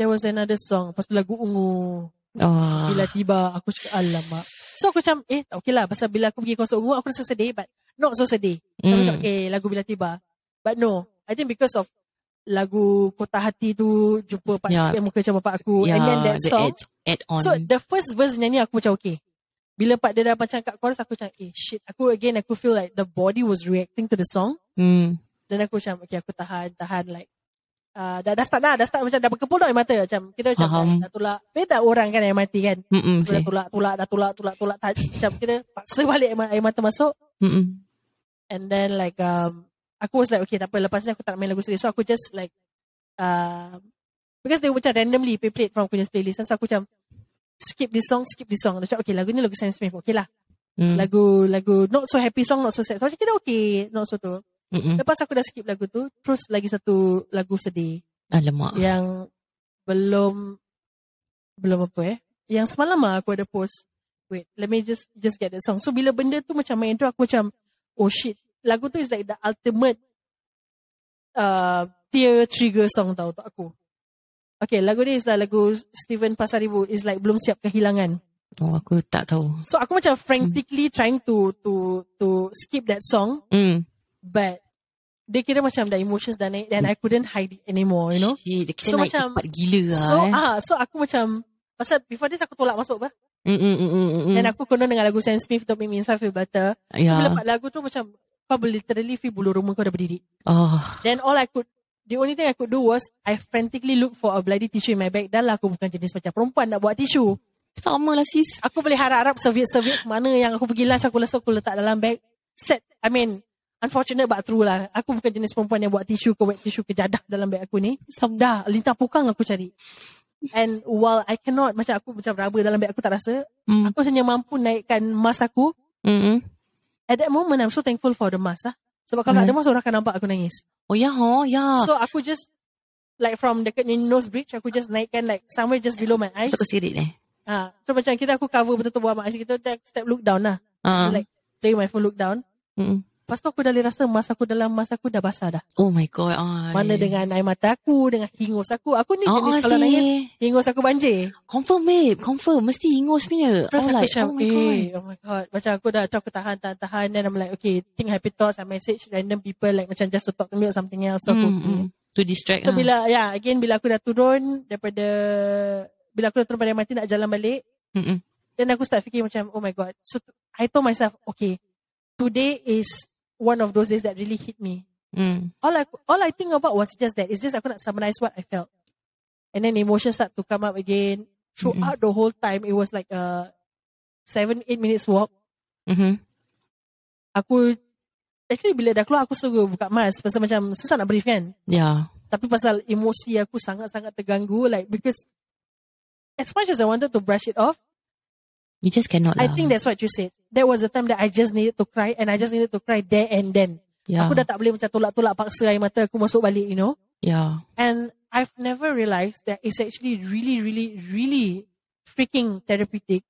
there was another song, lepas tu lagu Ungu. Oh. Bila tiba, aku cakap, alamak. So aku macam, eh, okay lah, pasal bila aku pergi konsert Ungu, aku rasa sedih, but not so sedih. So, Aku macam, Mm. okay, lagu Bila Tiba. But no, I think because of lagu Kota Hati tu, jumpa Pak Yeah. Cik yang muka macam bapak aku. Yeah, and then that the song, add, add on. So the first verse nyanyi aku macam okay. Bila part dia dah macam kat chorus aku macam eh shit. Aku again aku feel like the body was reacting to the song. mm. Dan aku macam okay aku tahan tahan like uh, dah, dah start dah dah start macam dah berkepul dah air mata macam kita macam Faham. dah, dah tolak. Beda orang kan air mati kan. Mm-mm, Dah see. tolak tolak dah tolak tolak tolak tak, macam kita paksa balik air, air mata masuk Mm-mm. and then like um aku was like okay tak apa lepas ni aku tak main lagu sedih. So aku just like uh, because they macam randomly play played from aku punya playlist so aku macam skip this song skip this song macam okay lagu ni lagu Sam Smith okay lah Mm. lagu lagu not so happy song not so sad so macam kira okay not so tu Mm-mm. lepas aku dah skip lagu tu terus lagi satu lagu sedih Alamak. yang belum belum apa eh yang semalam lah aku ada post wait let me just just get the song so bila benda tu macam main tu aku macam oh shit lagu tu is like the ultimate uh, tear trigger song tau untuk aku Okay, lagu ni is lah lagu Steven Pasaribu is like belum siap kehilangan. Oh, aku tak tahu. So aku macam frantically trying to to to skip that song Mm. But dia kira macam the emotions dah naik and I couldn't hide it anymore, you know. Shit, dia kira So naik macam- cepat gila lah. So eh. ah so aku macam pasal before this aku tolak masuk apa. Mm-mm-mm-mm-mm. Dan aku kena dengan lagu Sam Smith untuk make me feel better. Ya. bila lagu tu macam kau boleh literally feel bulu rumah kau dah berdiri. Oh. Then all I could The only thing I could do was I frantically look for a bloody tissue in my bag. Dah lah aku bukan jenis macam perempuan nak buat tisu. Sama lah sis. Aku boleh harap-harap serviette-serviette mana yang aku pergi lunch aku rasa aku letak dalam bag. Set. I mean, unfortunate but true lah. Aku bukan jenis perempuan yang buat tisu ke wet tisu ke jadah dalam bag aku ni. Sama. Dah, lintah pukang aku cari. And while I cannot, macam aku macam raba dalam bag aku tak rasa, Mm. aku hanya mampu naikkan mask aku. Mm-mm. At that moment, I'm so thankful for the mask lah. Sebab kalau tak ada mask, orang akan nampak aku nangis. Oh ya, ho, ya. So aku just, like from dekat ni nose bridge, aku just naikkan like somewhere just below my eyes. Tak kesirit eh. Ha, so macam kita aku cover betul-betul buat mak kita, step look down lah. Ah. So, like play my phone look down. Mm-mm. Lepas tu aku dah boleh rasa mask aku dalam mask aku dah basah dah. Oh my god. Ay. Mana dengan air mata aku, dengan hingus aku. Aku ni Oh, jenis oh, kalau si. nangis, hingus aku banjir. Confirm babe. Confirm. Mesti ingus punya. Terus oh, aku like, macam, oh my god. eh, oh my god. Macam aku dah, aku tahan, tahan, tahan. Then I'm like, okay, think happy thoughts. I message random people like macam just to talk to me or something else. So, aku, Mm, okay. mm. To distract. So ah. bila, ya, yeah, again, bila aku dah turun daripada, bila aku dah turun pada MRT nak jalan balik, Mm-mm. then aku start fikir macam, oh my god. So, I told myself, okay, today is one of those days that really hit me. Mm. all I all I think about was just that. It's just aku nak summarize what I felt. And then emotions start to come up again. Throughout the whole time, it was like a seven, eight minutes walk. Mm-hmm. Aku actually bila dah keluar aku suruh buka mask pasal macam susah nak breathe kan. Yeah. Tapi pasal emosi aku sangat-sangat terganggu like because as much as I wanted to brush it off, You just cannot I lah. think that's what you said. That was the time that I just needed to cry and I just needed to cry there and then. yeah. Aku dah tak boleh macam tolak-tolak paksa air mata aku masuk balik, you know. Yeah. And I've never realized that it's actually really, really, really freaking therapeutic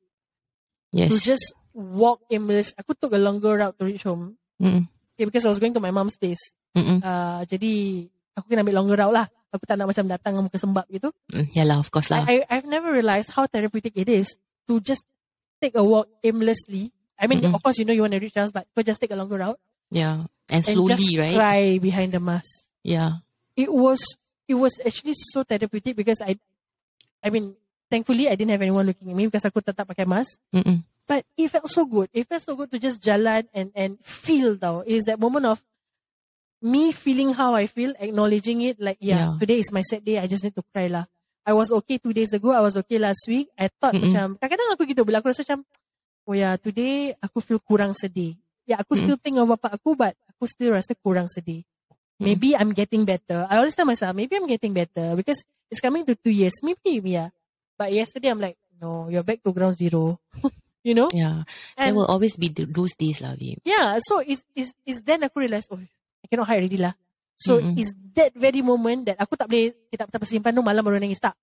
Yes. to just walk aimless. Aku took a longer route to reach home. Mm-mm. Yeah, because I was going to my mom's place. Mm-mm. Uh, jadi aku kena ambil longer route lah. Aku tak nak macam datang dengan muka sembab gitu. Mm, yeah lah, of course lah. I, I, I've never realized how therapeutic it is to just take a walk aimlessly. I mean, Mm-mm. of course, you know you want to reach us, but go just take a longer route yeah. And and just slowly, right? cry behind the mask. Yeah. It was it was actually so therapeutic because I, I mean, thankfully I didn't have anyone looking at me because aku tetap pakai mask. Mm-mm. But it felt so good. It felt so good to just jalan and and feel though. Is that moment of me feeling how I feel, acknowledging it. Like yeah, Yeah. today is my sad day. I just need to cry lah. I was okay two days ago. I was okay last week. I thought Mm-mm. macam kadang-kadang aku gitu bila aku rasa macam oh yeah, today aku feel kurang sedih. Yeah, aku still think of bapak aku, but aku still rasa kurang sedih. Maybe I'm getting better. I always tell myself, maybe I'm getting better because it's coming to two years. Maybe, yeah. But yesterday I'm like, no, you're back to ground zero. you know? Yeah. there And will always be th- those days lah, babe. yeah, so it's, it's, it's then aku realise, oh, I cannot hide already lah. So Mm-mm. it's that very moment that aku tak boleh, kita tak simpan tu malam baru nangis tak.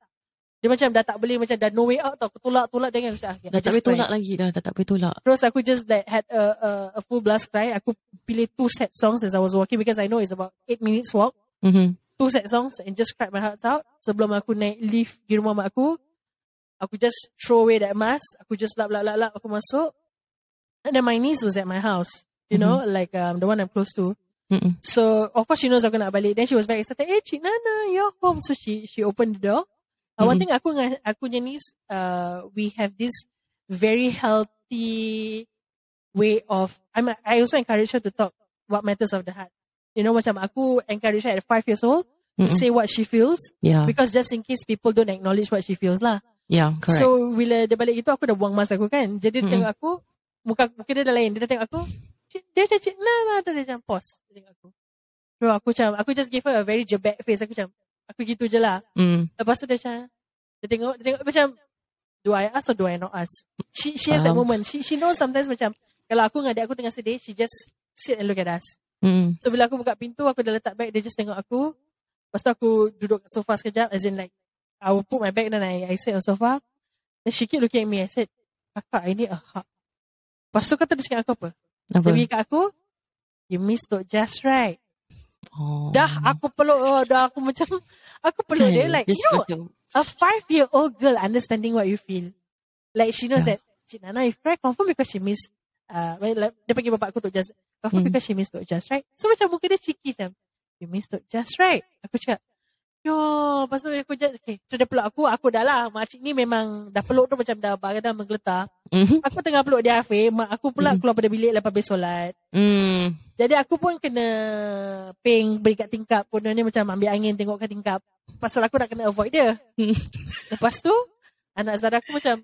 Dia macam dah tak boleh, macam dah no way out tau. Aku tolak-tolak dengan aku cakap, okay, Dah I tak boleh tolak lagi dah. Dah tak boleh tolak. Terus aku just like had a, a, a full blast cry. Aku pilih two sad songs as I was walking because I know it's about eight minutes walk. Mm-hmm. Two sad songs and just cried my heart out. Sebelum aku naik lift di rumah mak aku, aku just throw away that mask. Aku just lap, lap, lap, lap. Aku masuk. And then my niece was at my house. You know, like um, the one I'm close to. Mm-mm. So of course she knows aku nak balik. Then she was very excited. Eh, Cik Nana, you're home. So she she opened the door. Uh, One thing aku dengan aku punya uh, we have this very healthy way of. I'm I also encourage her to talk what matters of the heart. You know, macam aku encourage her at five years old to Mm-mm. say what she feels Yeah. because just in case people don't acknowledge what she feels lah. Yeah, correct. So bila dia balik itu aku dah buang mask aku kan. Jadi dia Mm-mm. tengok aku, muka muka dia dah lain. Dia dah tengok aku. Cik, dia macam cik, nah, nah, dia macam pause. Dia tengok aku. Bro, aku macam, aku just give her a very jebak face. Aku macam, aku gitu je lah. mm. Lepas tu dia macam, dia tengok, dia tengok macam, do I ask or do I not ask? She she has that Faham. moment. She she knows sometimes macam, kalau aku dengan adik aku tengah sedih, she just sit and look at us. Mm. So bila aku buka pintu, aku dah letak bag, dia just tengok aku. Lepas tu aku duduk kat sofa sekejap, as in like, I will put my bag then I, I sit on sofa. Then she keep looking at me, I said, kakak, I need a hug. Lepas tu kata dia cakap aku apa? Apa? Dia pergi kat aku, you miss Dok Just right. Oh. Dah aku peluk, oh, dah aku macam, aku peluk dia like, Just you know, macam, a five-year-old girl understanding what you feel. Like she knows Yeah. that, Cik Nana, if cry, confirm because she miss, uh, like, dia panggil bapak aku Dok Just, confirm Hmm. because she miss Dok Just right. So macam muka dia cheeky macam, you miss Dok Just right. Aku cakap, yo, lepas tu aku just, okay, so dia peluk aku, aku dah lah, makcik ni memang dah peluk tu macam dah badan menggeletar. Mhm. Aku tengah peluk dia Afif, mak aku pula Hmm. keluar pada bilik lepas habis solat. Mm. Jadi aku pun kena ping beri kat tingkap. Kononnya macam ambil angin tengok kat tingkap. Pasal aku nak kena avoid dia. Hmm. Lepas tu, anak saudara aku macam,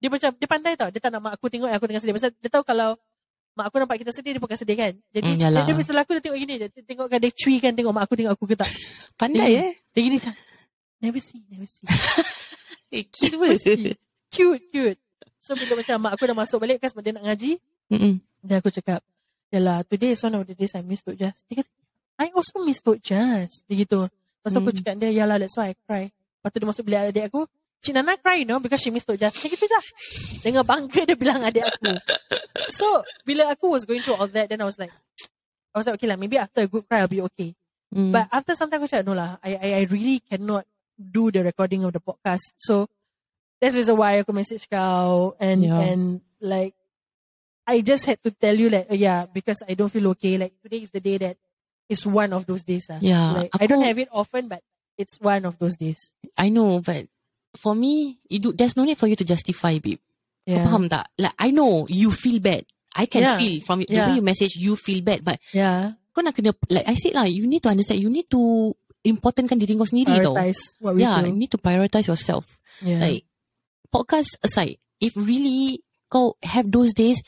dia macam, dia pandai tau. Dia tak nak mak aku tengok aku tengah sedih. Pasal dia tahu kalau mak aku nampak kita sedih, dia bukan sedih kan. Jadi Hmm, dia, yalah. dia aku dia tengok gini. Dia tengok kan, dia cuy kan tengok mak aku tengok aku ke tak. Pandai Dia- eh. Dia gini macam, never see, never see. Eh, cute Pussy. cute, cute. So bila macam mak aku dah masuk balik kan sebab dia nak ngaji. Mm-mm. Dan aku cakap, Yalah, today is one of the days I miss Tok Jas. Dia kata, I also miss Tok Jas. Dia gitu. Lepas tu aku cakap dia, Yalah, that's why I cry. Lepas tu dia masuk bilik adik aku, Nana cry, you know, because she miss Tok. Dia gitu dah. Dengan bangga dia bilang adik aku. So, bila aku was going through all that, then I was like, I was like, okay lah, maybe after a good cry, I'll be okay. Mm. But after some time, aku cakap, no lah, I, I, I really cannot do the recording of the podcast. So, that's the reason why aku message kau and Yeah. and like I just had to tell you like yeah because I don't feel okay like today is the day that is one of those days ah. Yeah, like, I don't have it often but it's one of those days I know, but for me, it do, there's no need for you to justify, babe. Kau yeah faham tak? Like, I know you feel bad. I can Yeah. feel from the Yeah. way you message, you feel bad. But yeah kau nak kena, like I said lah, you need to understand, you need to importantkan diri kau sendiri tau. prioritize what we Yeah, feel you need to prioritize yourself. yeah Like, podcast aside, if really kau have those days,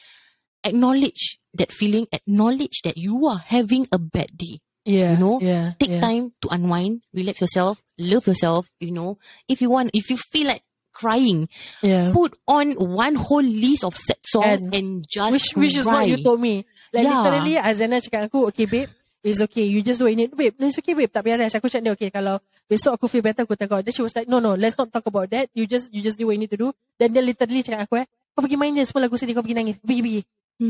acknowledge that feeling, acknowledge that you are having a bad day. Yeah. You know, Yeah. Take yeah. time to unwind, relax yourself, love yourself, you know. If you want, if you feel like crying, Yeah. put on one whole list of sad song And and, just Which which is what cry. you told me. Like Yeah. literally Azana cakap aku, okay babe, it's okay. You just do need. Babe, it's okay babe. Tak payah rush. Aku cakap dia, okay, kalau besok aku feel better, aku tengok. Then she was like, no, no, let's not talk about that. You just you just do what you need to do. Then dia literally cakap aku eh, kau pergi main je semua lagu sedih, kau pergi nangis. Pergi, pergi.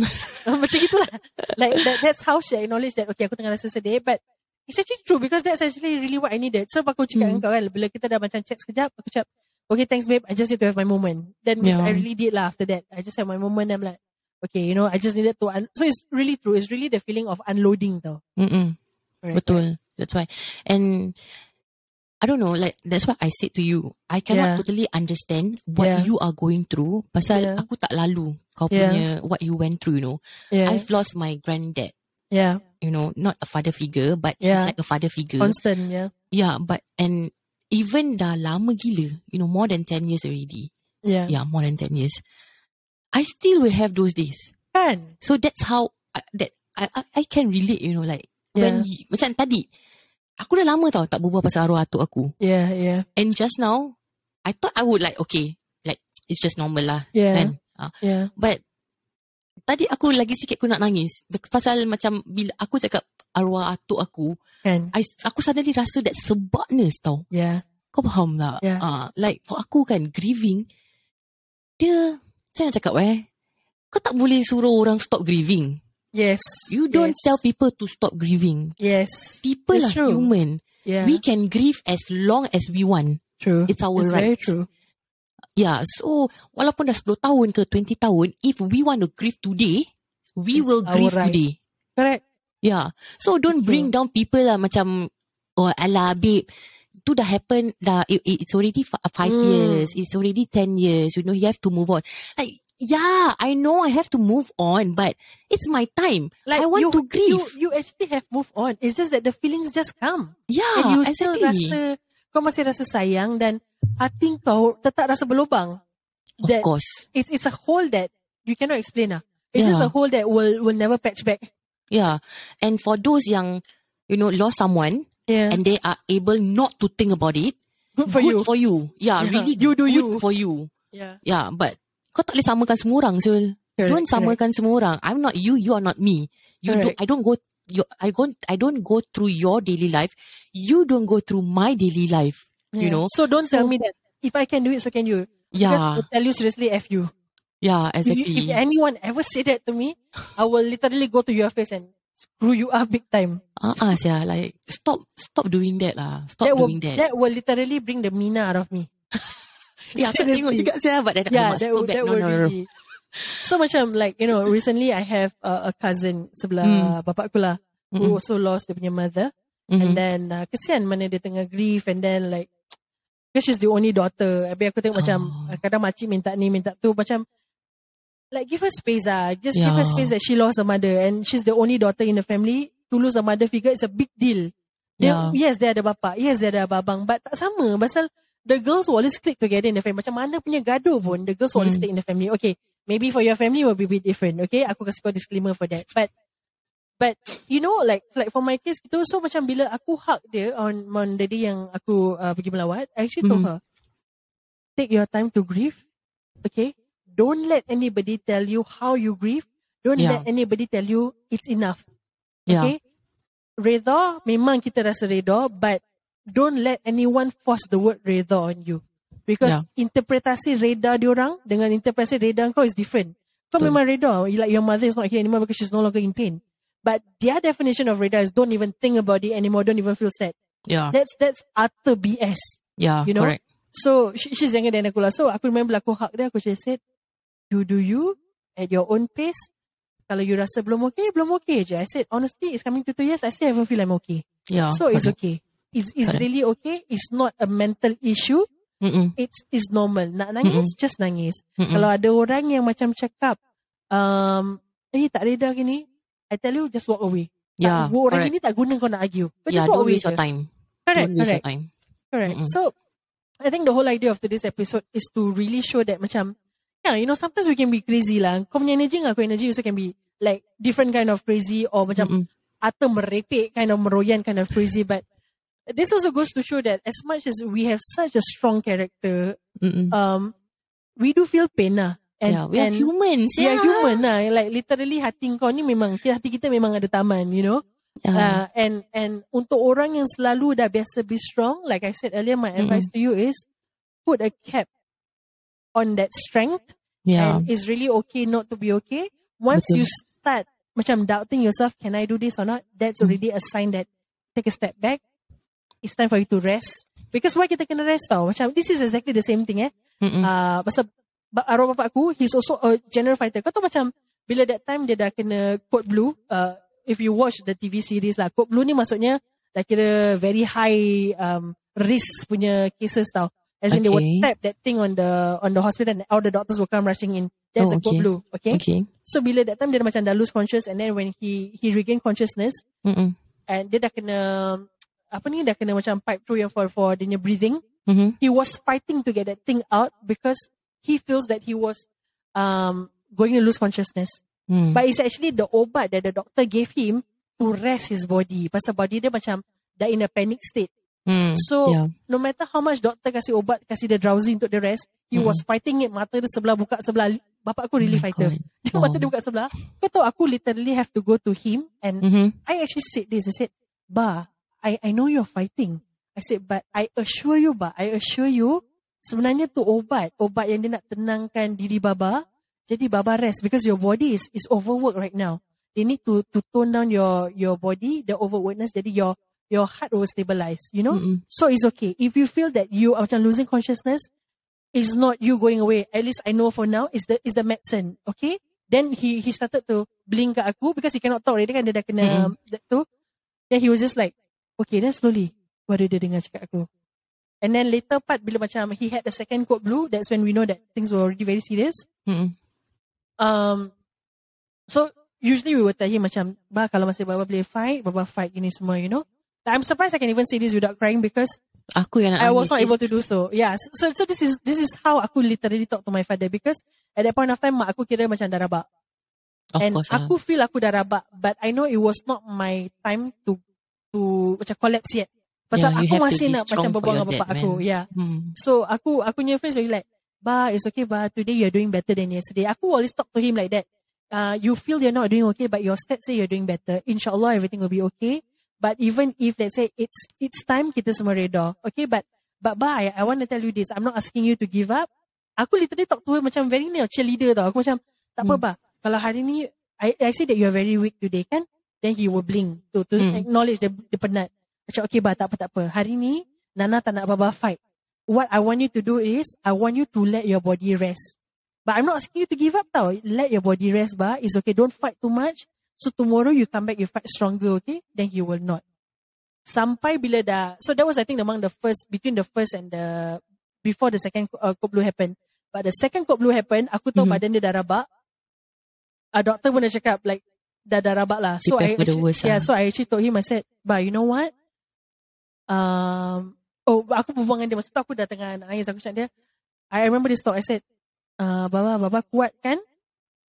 Macam gitulah. Like that, that's how she acknowledge that, okay, aku tengah rasa sedih. But it's actually true because that's actually really what I needed. So aku cakap dengan kau kan, bila kita dah macam chat sekejap, aku cakap, okay, thanks babe, I just need to have my moment. Then Yeah. I really did lah after that. I just have my moment. I'm like, okay, you know, I just needed to. Un- so it's really true. It's really the feeling of unloading, though. Mm-mm. Correct, Betul. That's why. And I don't know, like that's what I said to you. I cannot Yeah. totally understand what Yeah. you are going through. Pasal Yeah. aku tak lalu kau Yeah. punya what you went through, you know. Yeah, I've lost my granddad. yeah, You know, not a father figure, but Yeah. he's like a father figure. constant. Yeah, yeah, but and even dah lama gila, you know, more than 10 years already. yeah, Yeah, more than 10 years. I still will have those days. Kan? So that's how I, that I, I I can relate, you know, like when you, macam tadi, aku dah lama tau tak berbual pasal arwah atuk aku. Yeah, yeah, And just now, I thought I would like okay, like it's just normal lah, yeah, kan? Ah, yeah, but tadi aku lagi sikit aku nak nangis pasal macam bila aku cakap arwah atuk aku, kan? I, aku suddenly rasa that sebabness tau. Yeah, Kau faham tak? Yeah. Ah, like for aku kan grieving, dia saya nak cakap eh, kau tak boleh suruh orang stop grieving. Yes. You don't yes. tell people to stop grieving. Yes, People It's are true. human. yeah, We can grieve as long as we want. true. It's our It's very right. true. Yeah, so walaupun dah 10 tahun ke 20 tahun, if we want to grieve today, we It's will grieve right. today. Correct. Yeah. So don't It's bring down people lah macam oh ala babe tu dah happen dah it, it- it's already five Mm. years it's already 10 years you know you have to move on like yeah I know I have to move on but it's my time Like I want you, to grieve You, you actually have moved on. It's just that the feelings just come. yeah and you still exactly rasa kau masih rasa sayang dan hati kau tetap rasa berlubang. of that- course It's it's a hole that you cannot explain lah. It's just a hole that will will never patch back. yeah and for those young, you know lost someone Yeah. and they are able not to think about it good for good you. for you yeah, Yeah. really You do good you. for you yeah. yeah but kau tak boleh samakan semua orang Syul Correct, don't correct. samakan semua orang. I'm not you, you are not me. You Correct. I don't go you, I don't I don't go through your daily life. You don't go through my daily life. You Yeah. know? So don't So- tell me that if I can do it, so can you. Yeah. I tell you seriously, f you. Yeah, If, you- exactly. if anyone ever say that to me, I will literally go to your face and screw you up big time. Ah, uh yeah, like stop stop doing that lah. Stop that will doing that. that will literally bring the Mina out of me. yeah, aku tengok juga sia but then yeah, must that would that No, would no, no, no. So macam like you know recently I have uh, a cousin sebelah bapakku lah who Mm-mm. also lost their punya mother. Mhm. and then uh, kesian mana dia tengah grief and then like because she's the only daughter. Habis aku tengok macam Oh. uh, kadang makcik minta ni minta tu macam like give her space ah just give her Yeah. space that she lost her mother. And she's the only daughter in the family. To lose a mother figure is a big deal. Dia, Yeah. yes dia ada bapa yes dia ada abang. But tak sama. Pasal the girls will always click together in the family macam mana punya gaduh pun the girls will always Hmm. click in the family okay maybe for your family will be a bit different okay aku kasih kau disclaimer for that but but you know like like for my case gitu so macam bila aku hug dia on on the day yang aku uh, pergi melawat I actually told Mhm. her take your time to grieve okay don't let anybody tell you how you grieve don't Yeah. let anybody tell you it's enough Yeah. okay reda memang kita rasa reda but don't let anyone force the word reda on you because Yeah. interpretasi reda diorang dengan interpretasi reda kau is different kau Betul. memang reda like your mother is not here anymore because she's no longer in pain but their definition of reda is don't even think about it anymore don't even feel sad Yeah. that's that's utter BS Yeah, you know? correct. So she, she's younger than aku lah. So aku remember aku hug dia, aku just said, you do you at your own pace. Kalau you rasa belum okay, belum okay je. I said, honestly, it's coming to two years, I still haven't feel I'm okay. Yeah. so it's okay. It's, it's Correct. really okay. It's not a mental issue. Mm-mm. It's it's normal. Nak nangis, just nangis. Mm-mm. Kalau ada orang yang macam cakap, um, eh tak reda gini, I tell you, just walk away. Yeah, tak, orang correct. gini tak guna kau nak argue. But Yeah, just walk don't away waste your time. Correct, Don't waste correct. your time. Correct. Mm-mm. So, I think the whole idea of today's episode is to really show that macam yeah, you know, sometimes we can be crazy lah. Kau punya energy dengan aku energy also can be like different kind of crazy or macam Mm-mm. atau merepek kind of meroyan kind of crazy. But this also goes to show that as much as we have such a strong character, Mm-mm. um, we do feel pain lah. And, yeah, we are and humans. we are human lah. Like literally hati kau ni memang, hati kita memang ada taman, you know. Yeah. Uh, and and untuk orang yang selalu dah biasa be strong, like I said earlier, my advice to you is put a cap on that strength yeah. and it's really okay not to be okay. Once Betul. you start macam doubting yourself, can I do this or not? That's Hmm. already a sign that take a step back. It's time for you to rest. Because why kita kena rest tau? Macam this is exactly the same thing eh. Mm-mm. Uh, pasal arwah bapak aku, he's also a general fighter. Kau tahu macam bila that time dia dah kena code blue, uh, if you watch the TV series lah, code blue ni maksudnya dah kira very high um, risk punya cases tau. As in they would Okay. tap that thing on the on the hospital and all the doctors will come rushing in. That's Oh, a code okay. blue. Okay? okay. So bila that time dia macam dah lose conscious and then when he he regain consciousness Mm-mm. and dia dah kena apa ni dah kena macam pipe through yang for for dia breathing Mm-hmm. he was fighting to get that thing out because he feels that he was um going to lose consciousness. Mm. But it's actually the obat that the doctor gave him to rest his body. Pasal body dia macam dah in a panic state. Mm. So yeah. no matter how much doctor kasih obat, kasih dia drowsy untuk the rest, he Mm-mm. was fighting it. Mata dia sebelah buka sebelah. Bapak aku really Oh fighter. God. Dia mata Oh. dia buka sebelah. Kau tahu aku literally have to go to him and Mm-hmm. I actually said this. I said, Ba, I, I know you're fighting. I said, but I assure you, Ba, I assure you, sebenarnya tu obat. Obat yang dia nak tenangkan diri Baba. Jadi Baba rest because your body is is overworked right now. They need to to tone down your your body, the overworkedness. Jadi your your heart will stabilize, you know? Mm-mm. So it's okay. If you feel that you are losing consciousness, it's not you going away. At least I know for now, is the is the medicine. Okay? Then he he started to blink kat aku because he cannot talk already kan dia dah kena that tu. Then he was just like, okay, then slowly. Baru dia dengar cakap aku. And then later part bila macam he had the second code blue, that's when we know that things were already very serious. Mm-mm. Um, so usually we would tell him macam, bah kalau masih Baba boleh fight, Baba fight ini semua, you know. Like, I'm surprised I can even say this without crying because Aku yang I was not able to do so. Yeah. So so this is this is how aku literally talk to my father because at that point of time mak aku kira macam dah rabak. Of And course lah. aku feel aku dah rabak but I know it was not my time to to macam collapse yet. Pasal Yeah, aku masih nak macam berbual dengan bapak aku. man. Yeah. Hmm. So aku aku punya friends were like, Ba, it's okay, Ba. Today you're doing better than yesterday. Aku always talk to him like that. Uh, you feel you're not doing okay, but your stats say you're doing better. Inshallah, everything will be okay. But even if let's say it's it's time, kita semua reda. Okay, but but Ba, I, I want to tell you this. I'm not asking you to give up. Aku literally talk to her macam very ni cheerleader tau. Aku macam tak apa Hmm. Ba. Kalau hari ni I I say that you are very weak today kan? Then he will blink to to Hmm. acknowledge dia, dia penat. Macam okay Ba, tak apa tak apa. Hari ni Nana tak nak Baba fight what I want you to do is I want you to let your body rest. But I'm not asking you to give up tau. Let your body rest, ba. It's okay. Don't fight too much. So tomorrow you come back, you fight stronger, okay? Then he will not. Sampai bila dah, so that was I think among the first, between the first and the, before the second uh, code blue happened. But the second code blue happened, aku tahu Mhm. badan dia dah rabak. A doctor pun dah cakap like, dah dah rabak lah. So I actually, worst yeah, lah. so I actually told him, I said, ba, you know what? Um, oh, aku berbual dengan dia. Masa tu aku dah tengah nangis. Aku cakap dia, I remember this talk. I said, uh, Baba, Baba kuat kan?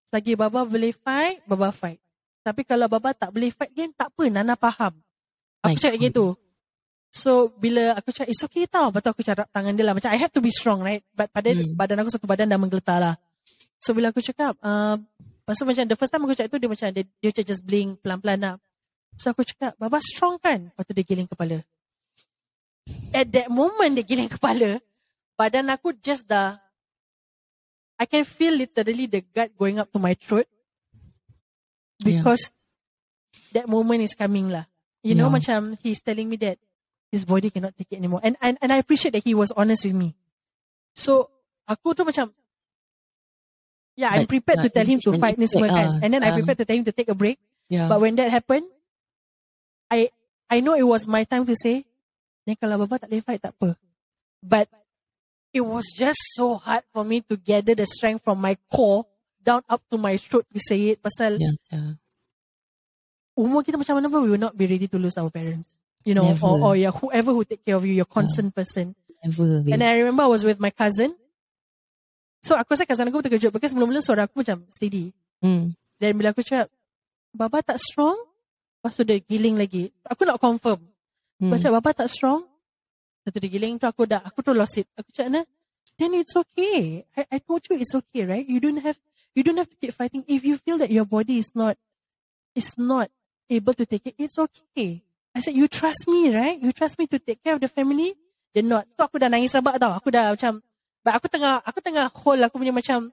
Selagi Baba boleh fight, Baba fight. Tapi kalau Baba tak boleh fight game, tak apa. Nana faham. Aku My cakap God. gitu. So, bila aku cakap, it's okay tau. Lepas tu aku carap tangan dia lah. Macam, I have to be strong, right? But pada Hmm. badan aku satu badan dah menggeletar lah. So, bila aku cakap, uh, lepas tu macam, the first time aku cakap tu, dia macam, dia, dia macam just blink pelan-pelan lah. So, aku cakap, Baba strong kan? Lepas tu dia giling kepala. At that moment, dia giling kepala, badan aku just dah, I can feel literally the gut going up to my throat. Yeah. Because that moment is coming lah. You know, Yeah. macam he's telling me that his body cannot take it anymore. And, and and I appreciate that he was honest with me. So, aku tu macam, yeah, I'm prepared to tell him to fight ni semua impact, kan. ah. And then I Um, prepared to tell him to take a break. Yeah. But when that happened, I I know it was my time to say, ni kalau Baba tak boleh fight, tak apa. But it was just so hard for me to gather the strength from my core down up to my throat to say it. Pasal yeah, yeah. umur kita macam mana pun, we will not be ready to lose our parents. You know, Never. or, or yeah, whoever who take care of you, your constant person. Never. And I remember I was with my cousin. So aku rasa cousin aku terkejut because mula-mula suara aku macam steady. Hmm. Dan bila aku cakap, Baba tak strong, lepas tu dia giling lagi. Aku nak confirm. Hmm. Aku cakap, Baba tak strong. Lepas tu dia giling tu aku dah, aku tu lost it. Aku cakap, nah, then it's okay. I, I told you it's okay, right? You don't have, you don't have to keep fighting. If you feel that your body is not, is not able to take it, it's okay. I said, you trust me, right? You trust me to take care of the family? They're not. Tu aku dah nangis rabak tau. Aku dah macam, but aku tengah, aku tengah hold aku punya macam,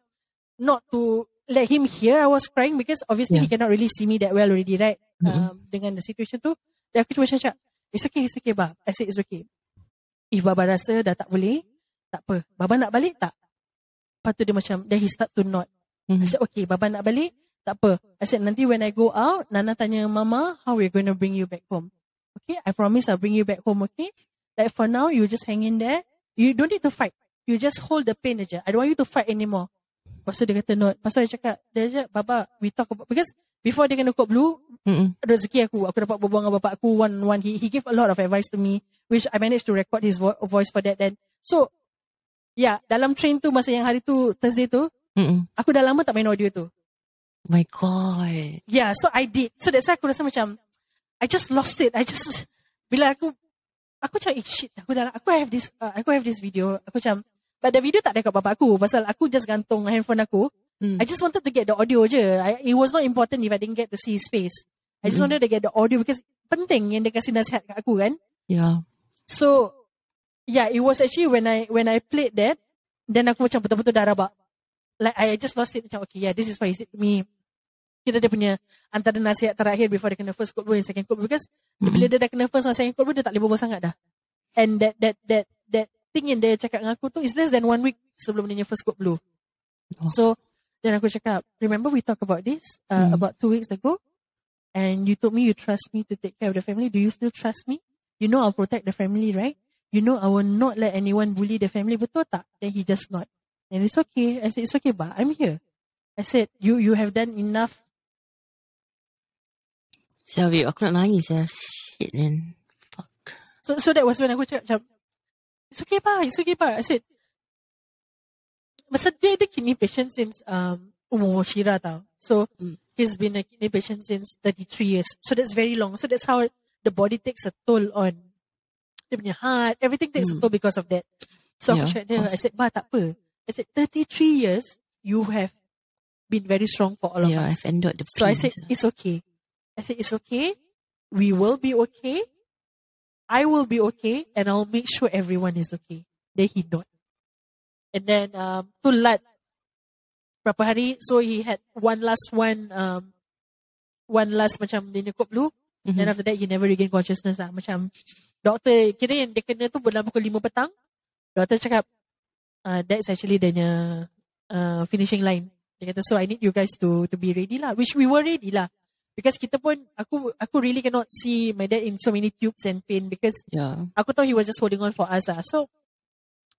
not to let him hear I was crying because obviously Yeah. he cannot really see me that well already, right? Mhm. Um, dengan the situation tu. Dan aku cuma cakap, it's okay, it's okay, Bab. I said, it's okay. If Baba rasa dah tak boleh, tak apa. Baba nak balik tak? Lepas tu dia macam, then he start to nod. Mhm. I said, okay, Baba nak balik, tak apa. I said, nanti when I go out, Nana tanya Mama, how we're going to bring you back home. Okay, I promise I'll bring you back home, okay? Like for now, you just hang in there. You don't need to fight. You just hold the pain aja. I don't want you to fight anymore. Lepas tu dia kata no. Lepas tu dia cakap, dia cakap, Baba, we talk about, because before dia kena code blue, Mm-mm. rezeki aku. Aku dapat berbual dengan bapak aku one one. He he gave a lot of advice to me, which I managed to record his vo- voice for that. Then so, yeah, dalam train tu masa yang hari tu Thursday tu, Mm-mm. aku dah lama tak main audio tu. My God. Yeah, so I did. So that's why aku rasa macam, I just lost it. I just bila aku aku macam eh, shit. Aku dah aku have this uh, aku have this video. Aku macam but the video tak ada kat bapak aku pasal aku just gantung handphone aku. Mm. I just wanted to get the audio je. I, it was not important if I didn't get to see his face. I just Mm. wanted to get the audio because penting yang dia kasih nasihat kat aku kan. Yeah. So yeah, it was actually when I when I played that, then aku macam betul-betul dah rabak. Like I just lost it macam okay yeah, this is what he said to me. Kita dia punya antara nasihat terakhir before dia kena first code blue and second code blue because Mm-mm. bila dia dah kena first and second code blue dia tak boleh berbual sangat dah. And that that that that thing yang dia cakap dengan aku tu is less than one week sebelum dia first code blue. Oh. So then aku cakap, remember we talked about this uh, Mm. about two weeks ago, and you told me you trust me to take care of the family. Do you still trust me? You know I'll protect the family, right? You know I will not let anyone bully the family. Betul tak? Then he just not. And it's okay. I said it's okay, but I'm here. I said you you have done enough. Sorry, aku nak nangis ya. Shit, man. Fuck. So so that was when aku cakap it's okay, pa. It's okay, pa. I said, masa dia ada kidney patient since um umur Shira tau. So Mm. he's been a kidney patient since 33 years. So that's very long. So that's how the body takes a toll on punya heart. Everything takes a Mm. toll because of that. So Yeah, of I said, ba tak apa. I said, 33 years, you have been very strong for all of Yeah, us. I've endured the So I said, it's okay. I said, it's okay. We will be okay. I will be okay. And I'll make sure everyone is okay. Then he not. And then, um, tu lat. Berapa hari, so he had one last one, um, one last macam dia code blue. Mhm. Then after that, he never regain consciousness lah. Macam, doktor, kira yang dia kena tu dalam pukul 5 petang. Doktor cakap, uh, that's actually dia punya uh, finishing line. Dia kata, so I need you guys to to be ready lah. Which we were ready lah. Because kita pun, aku aku really cannot see my dad in so many tubes and pain because Yeah. aku tahu he was just holding on for us lah. So,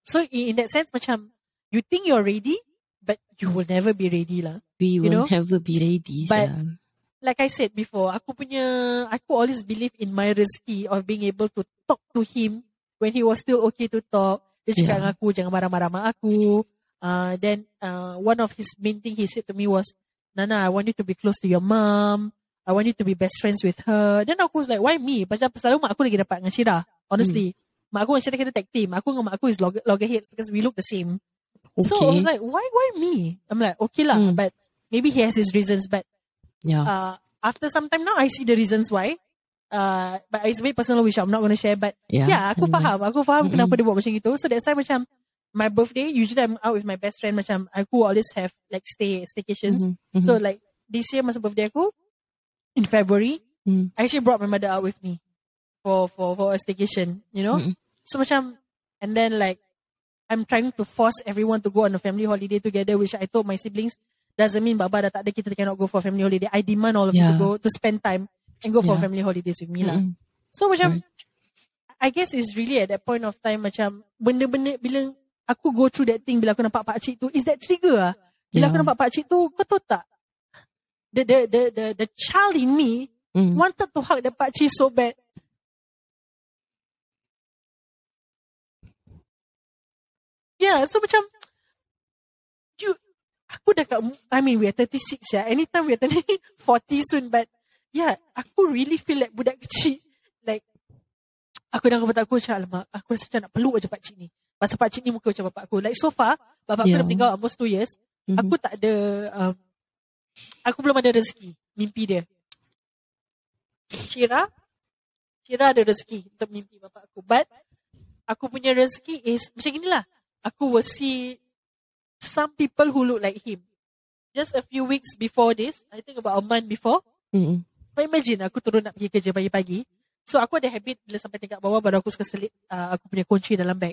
so in, in that sense, macam, you think you're ready, but you will never be ready lah. We You will know? never be ready. But- sia. like I said before, aku punya, aku always believe in my rezeki of being able to talk to him when he was still okay to talk. Dia cakap Yeah. dengan aku, jangan marah-marah sama aku. Uh, then, uh, one of his main thing he said to me was, Nana, I want you to be close to your mom. I want you to be best friends with her. Then aku was like, why me? Pasal selalu mak aku lagi dapat dengan Syirah. Honestly. Mak aku dengan Syirah kita tag team. Aku dengan mak aku is log- loggerheads because we look the same. Okay. So I was like, why, why me? I'm like, okay lah. Mm. But maybe he has his reasons. But yeah. uh, after some time now, I see the reasons why. Uh, but it's very personal, which I'm not going to share. But yeah. yeah, aku anyway. faham. Aku faham Mm-mm. kenapa dia buat macam itu. So that's why macam my birthday, usually I'm out with my best friend. Macam aku always have like stay staycations. Mhm, mhm. So like this year masa birthday aku in February, Mm. I actually brought my mother out with me for for for a staycation. You know. Mm-mm. So macam and then like I'm trying to force everyone to go on a family holiday together, which I told my siblings doesn't mean Baba dah tak ada kita cannot go for family holiday. I demand all of you to Yeah. go to spend time and go for Yeah. family holidays with me lah. Mm-mm. So macam Right. I guess it's really at that point of time macam benda-benda bila aku go through that thing bila aku nampak pak cik tu is that trigger ah. Bila aku Yeah. nampak pak cik tu kau tahu tak? The the the the, the child in me Mm. wanted to hug the pak cik so bad. Yeah, so macam you, aku dah kat, I mean, we are 36 ya. Anytime we are turning 40 soon, but yeah, aku really feel like budak kecil. Like, aku dan bapak aku macam, alamak, aku rasa macam nak peluk je pakcik ni. Pasal pakcik ni muka macam bapak aku. Like, so far, bapak aku Yeah. dah meninggal almost 2 years. Mhm. Aku tak ada, um, aku belum ada rezeki, mimpi dia. Syira, Syira ada rezeki untuk mimpi bapak aku. But, aku punya rezeki is, macam inilah. Aku will see some people who look like him. Just a few weeks before this, I think about a month before, Mm-mm. kau imagine aku turun nak pergi kerja pagi-pagi. So aku ada habit bila sampai tingkat bawah baru aku suka selit uh, aku punya kunci dalam bag.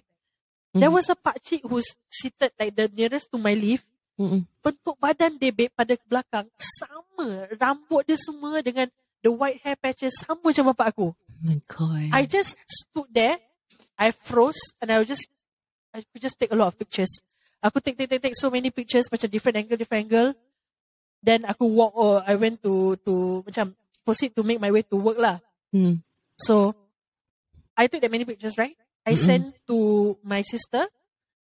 Mm. There was a pakcik who's seated like the nearest to my lift. Mm-mm. Bentuk badan dia babe pada belakang sama. Rambut dia semua dengan the white hair patches sama macam bapak aku. Oh my god. I just stood there. I froze and I was just I could just take a lot of pictures. Aku take take take take so many pictures macam different angle different angle. Then aku walk or I went to to macam proceed to make my way to work lah. Mm. So I took that many pictures, right? I Mm-mm. sent to my sister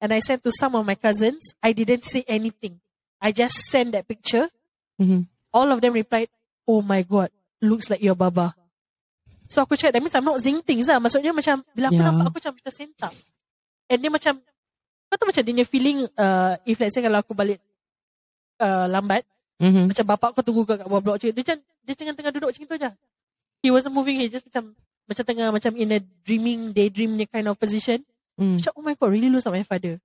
and I sent to some of my cousins. I didn't say anything. I just sent that picture. Mhm. All of them replied, "Oh my god, looks like your baba." So aku cakap, that means I'm not seeing things lah. Maksudnya macam, bila aku Yeah. nampak, aku macam tersentak. And dia macam, kau tahu macam dia feeling, uh, if let's say kalau aku balik uh, lambat, Mhm. macam bapak aku tunggu kat bawah blok. Dia macam, dia macam tengah duduk macam tu je. He wasn't moving, he just macam, macam tengah macam in a dreaming, daydreamnya kind of position. Mm. Macam, oh my god, really like my father.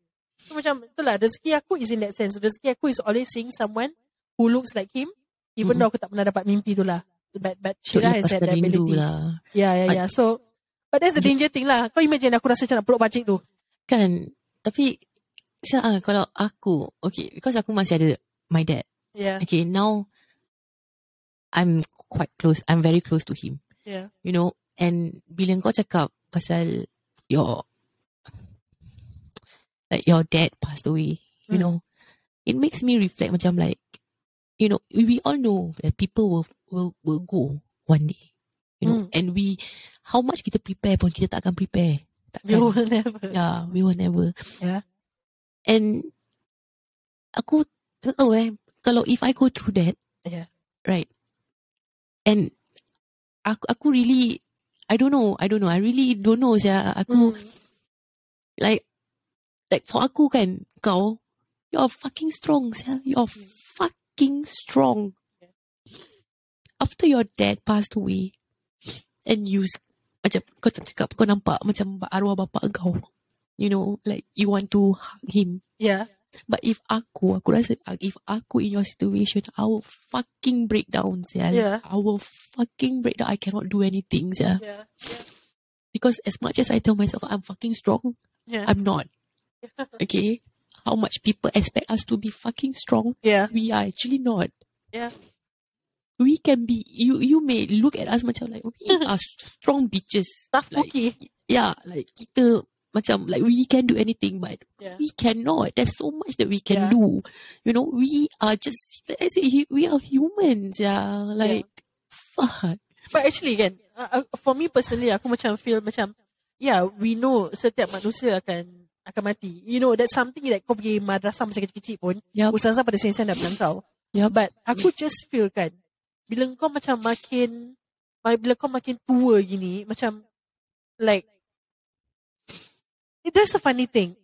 So macam, itulah, rezeki aku is in that sense. Rezeki aku is always seeing someone who looks like him, even Mm-mm. though aku tak pernah dapat mimpi tu lah. But, but Shira has that ability. lah. Yeah, yeah, yeah. So, but that's the danger thing lah. Kau imagine aku rasa macam nak peluk pakcik tu. Kan, tapi ah, kalau aku, okay, because aku masih ada my dad. Yeah, Okay, now I'm quite close. I'm very close to him. yeah. You know, and bila kau cakap pasal your like your dad passed away, you Hmm. know, it makes me reflect macam like, you know, we all know that people will will will go one day. You know, Hmm. and we how much kita prepare pun kita tak akan prepare. Takkan. will never. Yeah, we will never. Yeah. And aku tahu eh, kalau if I go through that, Yeah. right? And aku aku really I don't know, I don't know. I really don't know saya aku Mm. like like for aku kan kau you're fucking strong saya. You're fucking strong. After your dad passed away and you macam kau tak cakap kau nampak macam arwah bapak kau. You know, like you want to hug him. Yeah. But if aku, aku rasa if aku in your situation, I will fucking break down, sia. Yeah. I will fucking break down. I cannot do anything, sia. Yeah. Because as much as I tell myself I'm fucking strong, Yeah. I'm not. Okay? How much people expect us to be fucking strong, Yeah. we are actually not. Yeah. We can be, you you may look at us macam like, we are strong bitches. Tough Like, cookie. yeah, like kita macam like we can do anything but Yeah. we cannot. There's so much that we can Yeah. do. You know, we are just say hu- we are humans, yeah. Like fuck. But actually kan, uh, uh, for me personally, aku macam feel macam, yeah, we know setiap manusia akan akan mati. You know, that's something that kau pergi madrasah masa kecil-kecil pun, Yup. ustazah pada sen-sen dah bilang kau. Yup. But aku just feel kan, bila kau macam makin, ma- bila kau makin tua gini, macam, like, there's a funny thing.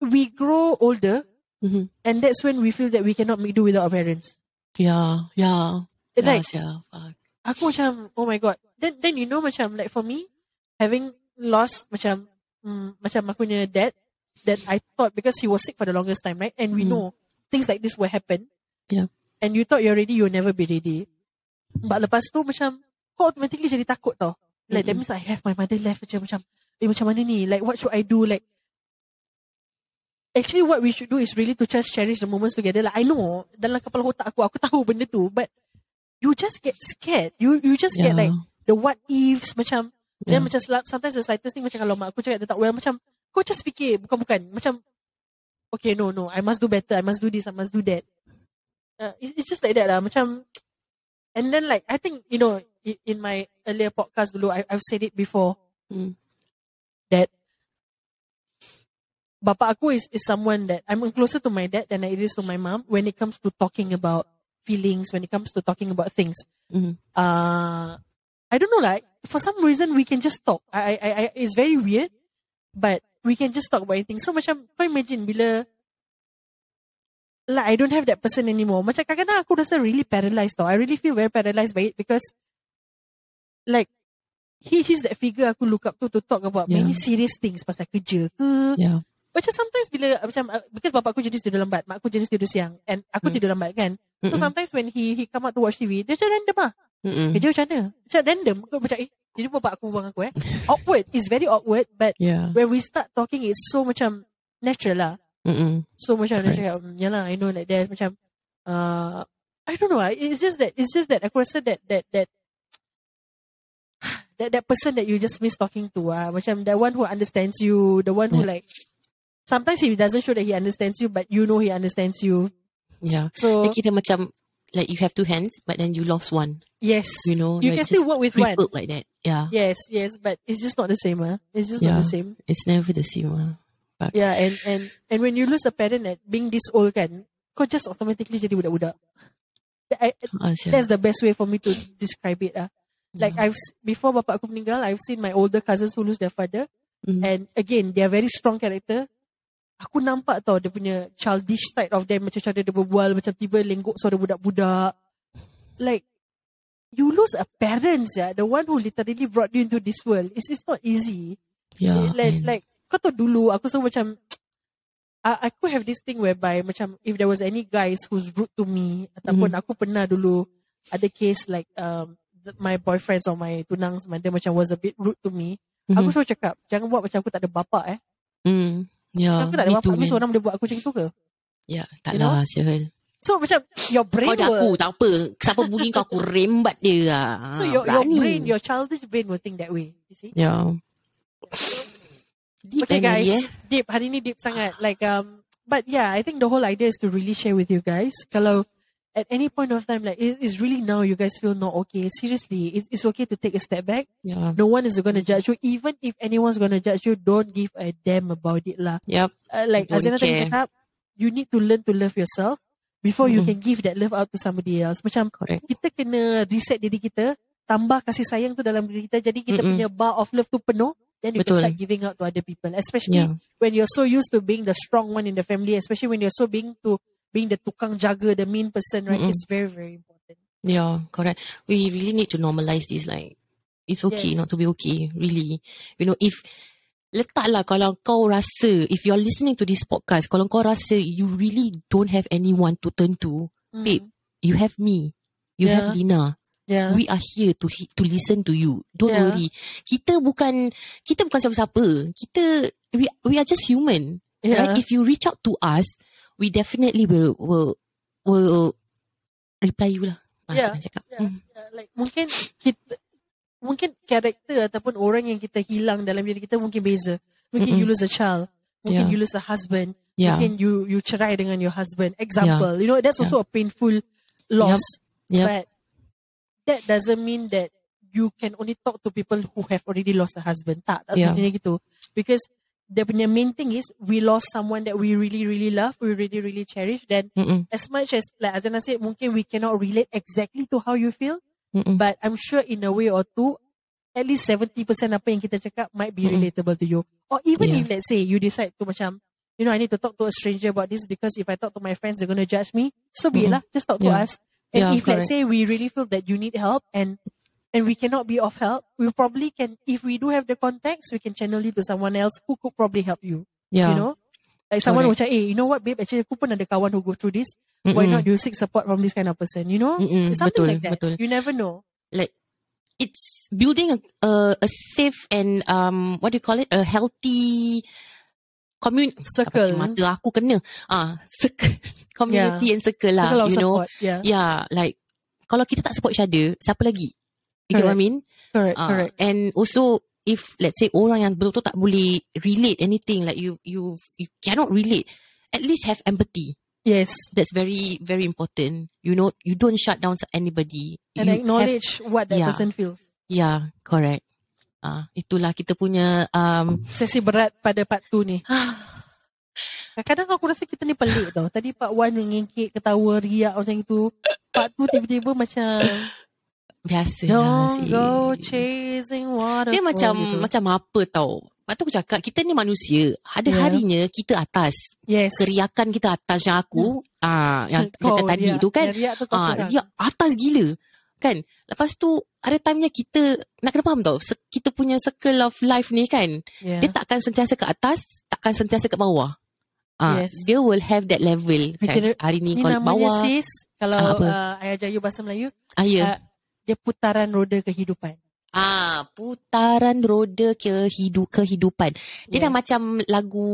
We grow older, Mhm. and that's when we feel that we cannot make do without our parents. Yeah, yeah. It's like, Yes, yeah, fuck. aku macam oh my god then then you know macam like for me having lost macam mm, macam aku punya dad that I thought because he was sick for the longest time right and we Mm. know things like this will happen Yeah. and you thought you're ready you'll never be ready but lepas tu macam kau automatically jadi takut tau like that Mm-mm. means I have my mother left macam macam eh macam mana ni like what should I do like actually what we should do is really to just cherish the moments together like I know dalam kepala otak aku aku tahu benda tu but you just get scared you you just Yeah. get like the what ifs macam Yeah. then macam sometimes the slightest thing macam kalau mak aku cakap dia tak well macam kau just fikir bukan-bukan macam okay no no I must do better I must do this I must do that uh, it's, it's just like that lah macam and then like I think you know i- in my earlier podcast dulu I, I've said it before Mm. that Bapa aku is, is someone that I'm closer to my dad than it is to my mom when it comes to talking about feelings, when it comes to talking about things. Mhm. Uh, I don't know, like, for some reason we can just talk. I, I, I, it's very weird, but we can just talk about anything. So macam, kau imagine bila, like, I don't have that person anymore. Macam kadang-kadang aku rasa really paralyzed tau. I really feel very paralyzed by it because, like, he, he's that figure aku look up to to talk about Yeah. many serious things pasal kerja ke, Yeah. macam sometimes bila macam uh, because bapak aku jenis tidur lambat, mak aku jenis tidur siang and aku Hmm. tidur lambat kan. So Mm-mm. sometimes when he he come out to watch TV, dia macam random ah. Mm-mm. Kerja macam mana? Macam random. Kau macam eh, jadi bapak aku buang aku eh. awkward. It's very awkward but Yeah. when we start talking it's so macam natural lah. Mm-mm. So macam dia Correct. cakap, "Hmm, yalah, I know like there's macam uh, I don't know. ah, It's just that it's just that aku rasa that that that that that person that you just miss talking to ah, macam the one who understands you, the one who Yeah. like sometimes he doesn't show that he understands you, but you know he understands you. Yeah. So Like kira macam like you have two hands but then you lost one. yes, You know, you like can still work with one. Like that. Yeah. Yes, yes, but it's just not the same. Ah, it's just not the same. It's never the same. ah. Yeah, and and and when you lose a parent at being this old kan, kau just automatically jadi budak-budak. I- Ah. That's the best way for me to describe it. Ah, like Yeah. I've before bapak aku meninggal, I've seen my older cousins who lose their father, Mhm. and again they are very strong character. Aku nampak tau dia punya childish side of them macam cara dia berbual macam tiba lenggok suara budak-budak. Like you lose a parent ya, the one who literally brought you into this world. It's it's not easy yeah. like, and- like kau tahu dulu aku selalu macam uh, aku have this thing whereby macam if there was any guys who's rude to me ataupun Mhm. aku pernah dulu ada case like um my boyfriends or my tunangs dia macam was a bit rude to me Mhm. aku selalu cakap jangan buat macam aku tak ada bapak eh Mm. Yeah. Sebab aku tak ada bapak ni man. seorang boleh buat aku macam tu ke Yeah, tak You know? lah, Syahel. so macam your brain Kau dah aku, tak apa. Siapa bully kau, aku rembat dia lah. so your, your brain your childish brain will think that way you see Yeah. Deep Okay guys, eh? deep hari ni deep sangat. Like um, but yeah, I think the whole idea is to really share with you guys. Kalau at any point of time, like it is really now you guys feel not okay. Seriously, it's, it's okay to take a step back. Yeah. No one is to judge you. Even if anyone's to judge you, don't give a damn about it lah. Yep. Uh, like Don't Azana tadi care. cakap, you need to learn to love yourself before you Mm-mm. can give that love out to somebody else. Macam Correct. kita kena reset diri kita, tambah kasih sayang tu dalam diri kita. Jadi kita Mm-mm. punya bar of love tu penuh. Then you Betul. can start giving out to other people. Especially Yeah. when you're so used to being the strong one in the family, especially when you're so being to being the tukang jaga, the mean person, right? Mm-mm. It's very, very important. Yeah, correct. We really need to normalize this. Like, it's okay Yes. not to be okay. Really. You know, if letaklah kalau kau rasa, if you're listening to this podcast, kalau kau rasa you really don't have anyone to turn to, Mm. Babe, you have me. You Yeah. have Lina. Yeah. We are here to to listen to you. Don't Yeah. worry. Kita bukan kita bukan siapa-siapa. Kita we we are just human. yeah. Right? If you reach out to us, we definitely will will will reply you lah. Ah, Yeah. senang cakap. Yeah, Mm. yeah, like mungkin kita mungkin karakter ataupun orang yang kita hilang dalam diri kita mungkin beza. Mungkin Mm-mm. you lose a child, mungkin Yeah. you lose a husband, Yeah. mungkin you you cerai dengan your husband. Example, you know that's also a painful loss. Yep. But that doesn't mean that you can only talk to people who have already lost a husband. Tak, tak Yeah. semestinya gitu. Because the punya main thing is we lost someone that we really really love, we really really cherish. Then Mm-mm. as much as like Azana said, mungkin we cannot relate exactly to how you feel, Mm-mm. but I'm sure in a way or two, at least 70% apa yang kita cakap might be Mm-mm. relatable to you. Or even Yeah. if let's say you decide to macam, you know, I need to talk to a stranger about this because if I talk to my friends, they're going to judge me. So be it lah. Just talk to Yeah. us. And Yeah, if let's say we really feel that you need help and and we cannot be of help, we probably can, if we do have the contacts, we can channel you to someone else who could probably help you. Yeah. You know? Like someone Correct. macam, eh, you know what, babe, actually aku pun ada kawan who go through this. Why Mm-mm. not you seek support from this kind of person? You know? Mm-mm. Something Betul, like that. betul. You never know. Like it's building a, a a safe and um what do you call it? A healthy community Circle. mata aku kena ah circle community and circle lah Circle of you know support. Yeah. yeah like kalau kita tak support each other siapa lagi you get what I mean Correct. Ah, correct. and also if let's say orang yang betul-betul tak boleh relate anything like you you you cannot relate at least have empathy Yes. that's very very important you know you don't shut down anybody And you acknowledge what that yeah. person feels. have, yeah correct ah itulah kita punya um Sesi berat pada part 2 ni. Kadang-kadang aku rasa kita ni pelik tau. Tadi Pak Wan ngengkek, ketawa, riak macam itu. Pak tu tiba-tiba macam Biasa Don't go chasing water. Dia macam macam apa tau. Lepas tu aku cakap, kita ni manusia. Ada Ya. harinya kita atas. yes. Keriakan kita atas yang aku. ah yang Kau macam tadi riak. tu kan. Yang riak tu Ah, dia atas gila. Kan? Lepas tu, ada timenya kita, nak kena faham tau, kita punya circle of life ni kan, Yeah. dia takkan sentiasa ke atas, takkan sentiasa ke bawah. Ah, Yes. Dia will have that level. Kan? kira- Hari ni Ni kau namanya bawah. sis, kalau uh, ajar you bahasa Melayu, Ah, ya. Dia putaran roda kehidupan. Ah, putaran roda kehidu kehidupan. Dia Yeah. dah macam lagu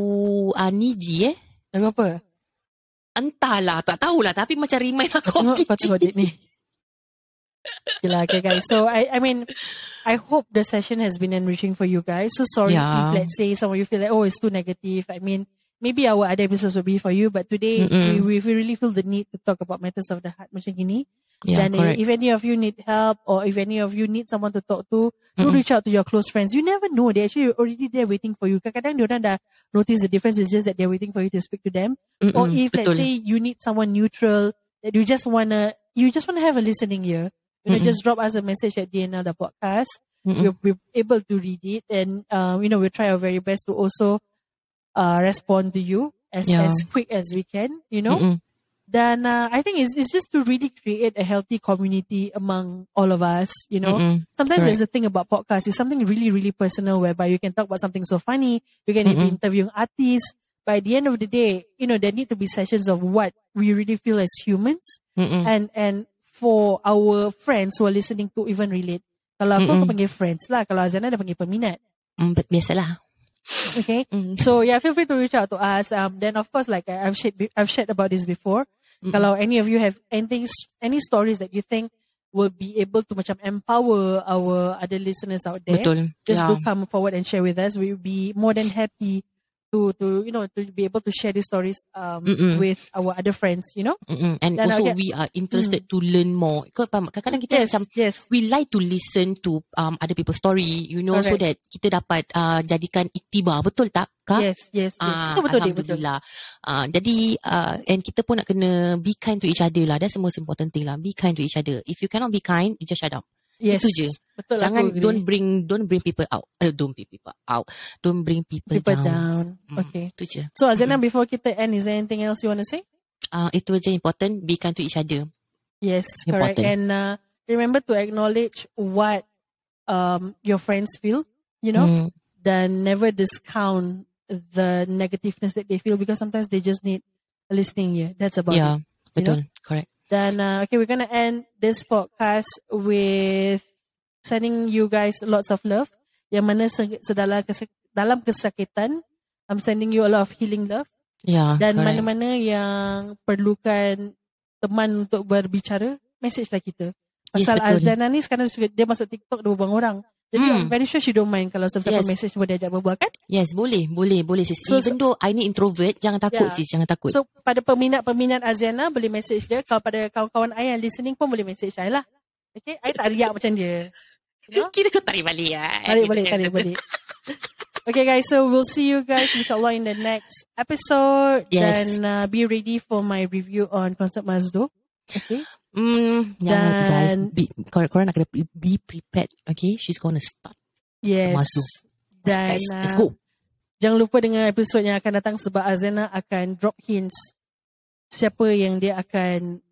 uh, Niji eh. Lagu apa? Entahlah, tak tahulah. Tapi macam remind aku of Niji. tengok dia ni. Yelah, okay guys. So I I mean, I hope the session has been enriching for you guys. So sorry Yeah. if let's say some of you feel like, oh, it's too negative. I mean, maybe our other episodes will be for you, but today we, we really feel the need to talk about matters of the heart macam gini. Yeah, eh, correct. if any of you need help or if any of you need someone to talk to, do Mm-mm. reach out to your close friends. You never know. They actually already there waiting for you. Kadang-kadang diorang dah notice the difference. It's just that they're waiting for you to speak to them. Or Mm-mm, if let's say you need someone neutral that you just wanna you just wanna have a listening ear, you know, Mm-mm. just drop us a message at the end of the podcast. We're, we're able to read it and um, you know, we'll try our very best to also uh respond to you as Yeah. as quick as we can, you know. Mm-mm. Then uh, I think it's it's just to really create a healthy community among all of us, you know. Mm-mm. Sometimes there's a thing about podcasts. It's something really, really personal whereby you can talk about something so funny. You can be Mm-mm. interviewing artists. By the end of the day, you know, there need to be sessions of what we really feel as humans Mm-mm. and and for our friends who are listening to even relate. Kalau aku, aku panggil friends lah. Kalau Azana, dia panggil peminat. Mm, biasalah. Okay. Mm. So yeah, feel free to reach out to us. Um, then of course, like I've shared, I've shared about this before. Kalau any of you have anything, any stories that you think will be able to macam empower our other listeners out there, Betul. just yeah. do come forward and share with us. We'll be more than happy to to you know to be able to share these stories um Mm-mm. with our other friends. You know. Mm-mm. And Dan also again- we are interested to learn more. Kadang-kadang kita yes. macam yes. we like to listen to um other people's story, you know, so Correct. that kita dapat uh, jadikan iktibar. Betul tak? Kak? Yes. Yes. yes. Ah, Betul betul Dik, betul. Alhamdulillah. Ah, jadi uh, and kita pun nak kena be kind to each other lah. That's the most important thing lah. Be kind to each other. If you cannot be kind, you just shut up. Yes. Itu je. Betul. Jangan aku agree. don't bring don't bring people out. Don't bring people out. Don't bring people, people down. down. Mm, Okay. Itu je. So Azana, before kita end, is there anything else you want to say? Uh, itu je important. Be kind to each other. Yes, correct. And uh, remember to acknowledge what um your friends feel. You know, Mm, then never discount the negativeness that they feel because sometimes they just need a listening ear. That's about yeah. it. you know? Correct. Then uh, okay, we're gonna end this podcast with sending you guys lots of love. Yang mana se- sedalam kes- dalam kesakitan, I'm sending you a lot of healing love. Yeah. Dan correct. mana-mana yang perlukan teman untuk berbicara, message lah kita. Yes, Pasal betul. Aljana ni sekarang dia masuk TikTok dia berbual orang. Jadi Hmm. I'm very sure she don't mind kalau siapa-siapa Yes. message dia ajak berbual kan? Yes, boleh, boleh, boleh sis. So- Even though I ni introvert, jangan takut Yeah. sis, jangan takut. So pada peminat-peminat Aziana boleh message dia. Kalau pada kawan-kawan I yang listening pun boleh message I lah. Okay, I tak riak macam dia. Know? Kira kau tarik balik ya. Tarik balik, tarik balik. Okay guys, so we'll see you guys insyaAllah in the next episode. Yes. Dan uh, be ready for my review on Concert Mazdo. Okay. Hmm, jangan guys. Dan- Be, korang, korang nak kena be- prepared. Okay, she's gonna start. Yes. Mazdo. Dan Guys, uh, let's go. jangan lupa dengan episod yang akan datang sebab Azana akan drop hints siapa yang dia akan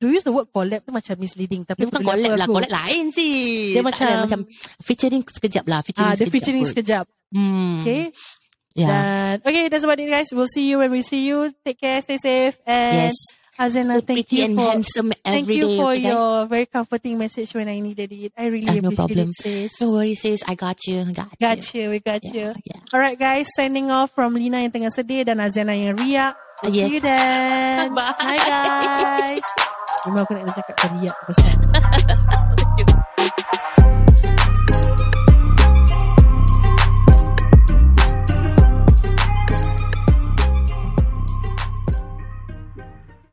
to use the word collab tu macam misleading tapi Dia bukan collab lah, collab lain sih. Dia macam- macam featuring sekejap lah, featuring Ah, dia sekejap. featuring kot. sekejap. Hmm. Okay. Yeah. Dan okay, that's about it guys. We'll see you when we see you. Take care, stay safe and yes. Azana, So thank pretty you and for handsome thank every you day. for okay, your very comforting message when I needed it. I really Ah, no appreciate problem. it, sis. Don't worry sis, I got you. Got you. Got you, we got you. Yeah, yeah. Alright guys, signing off from Lina yang tengah sedih dan Azana yang riak. Yes. See you then. Bye. Bye guys. Memang aku nak cakap riak besar.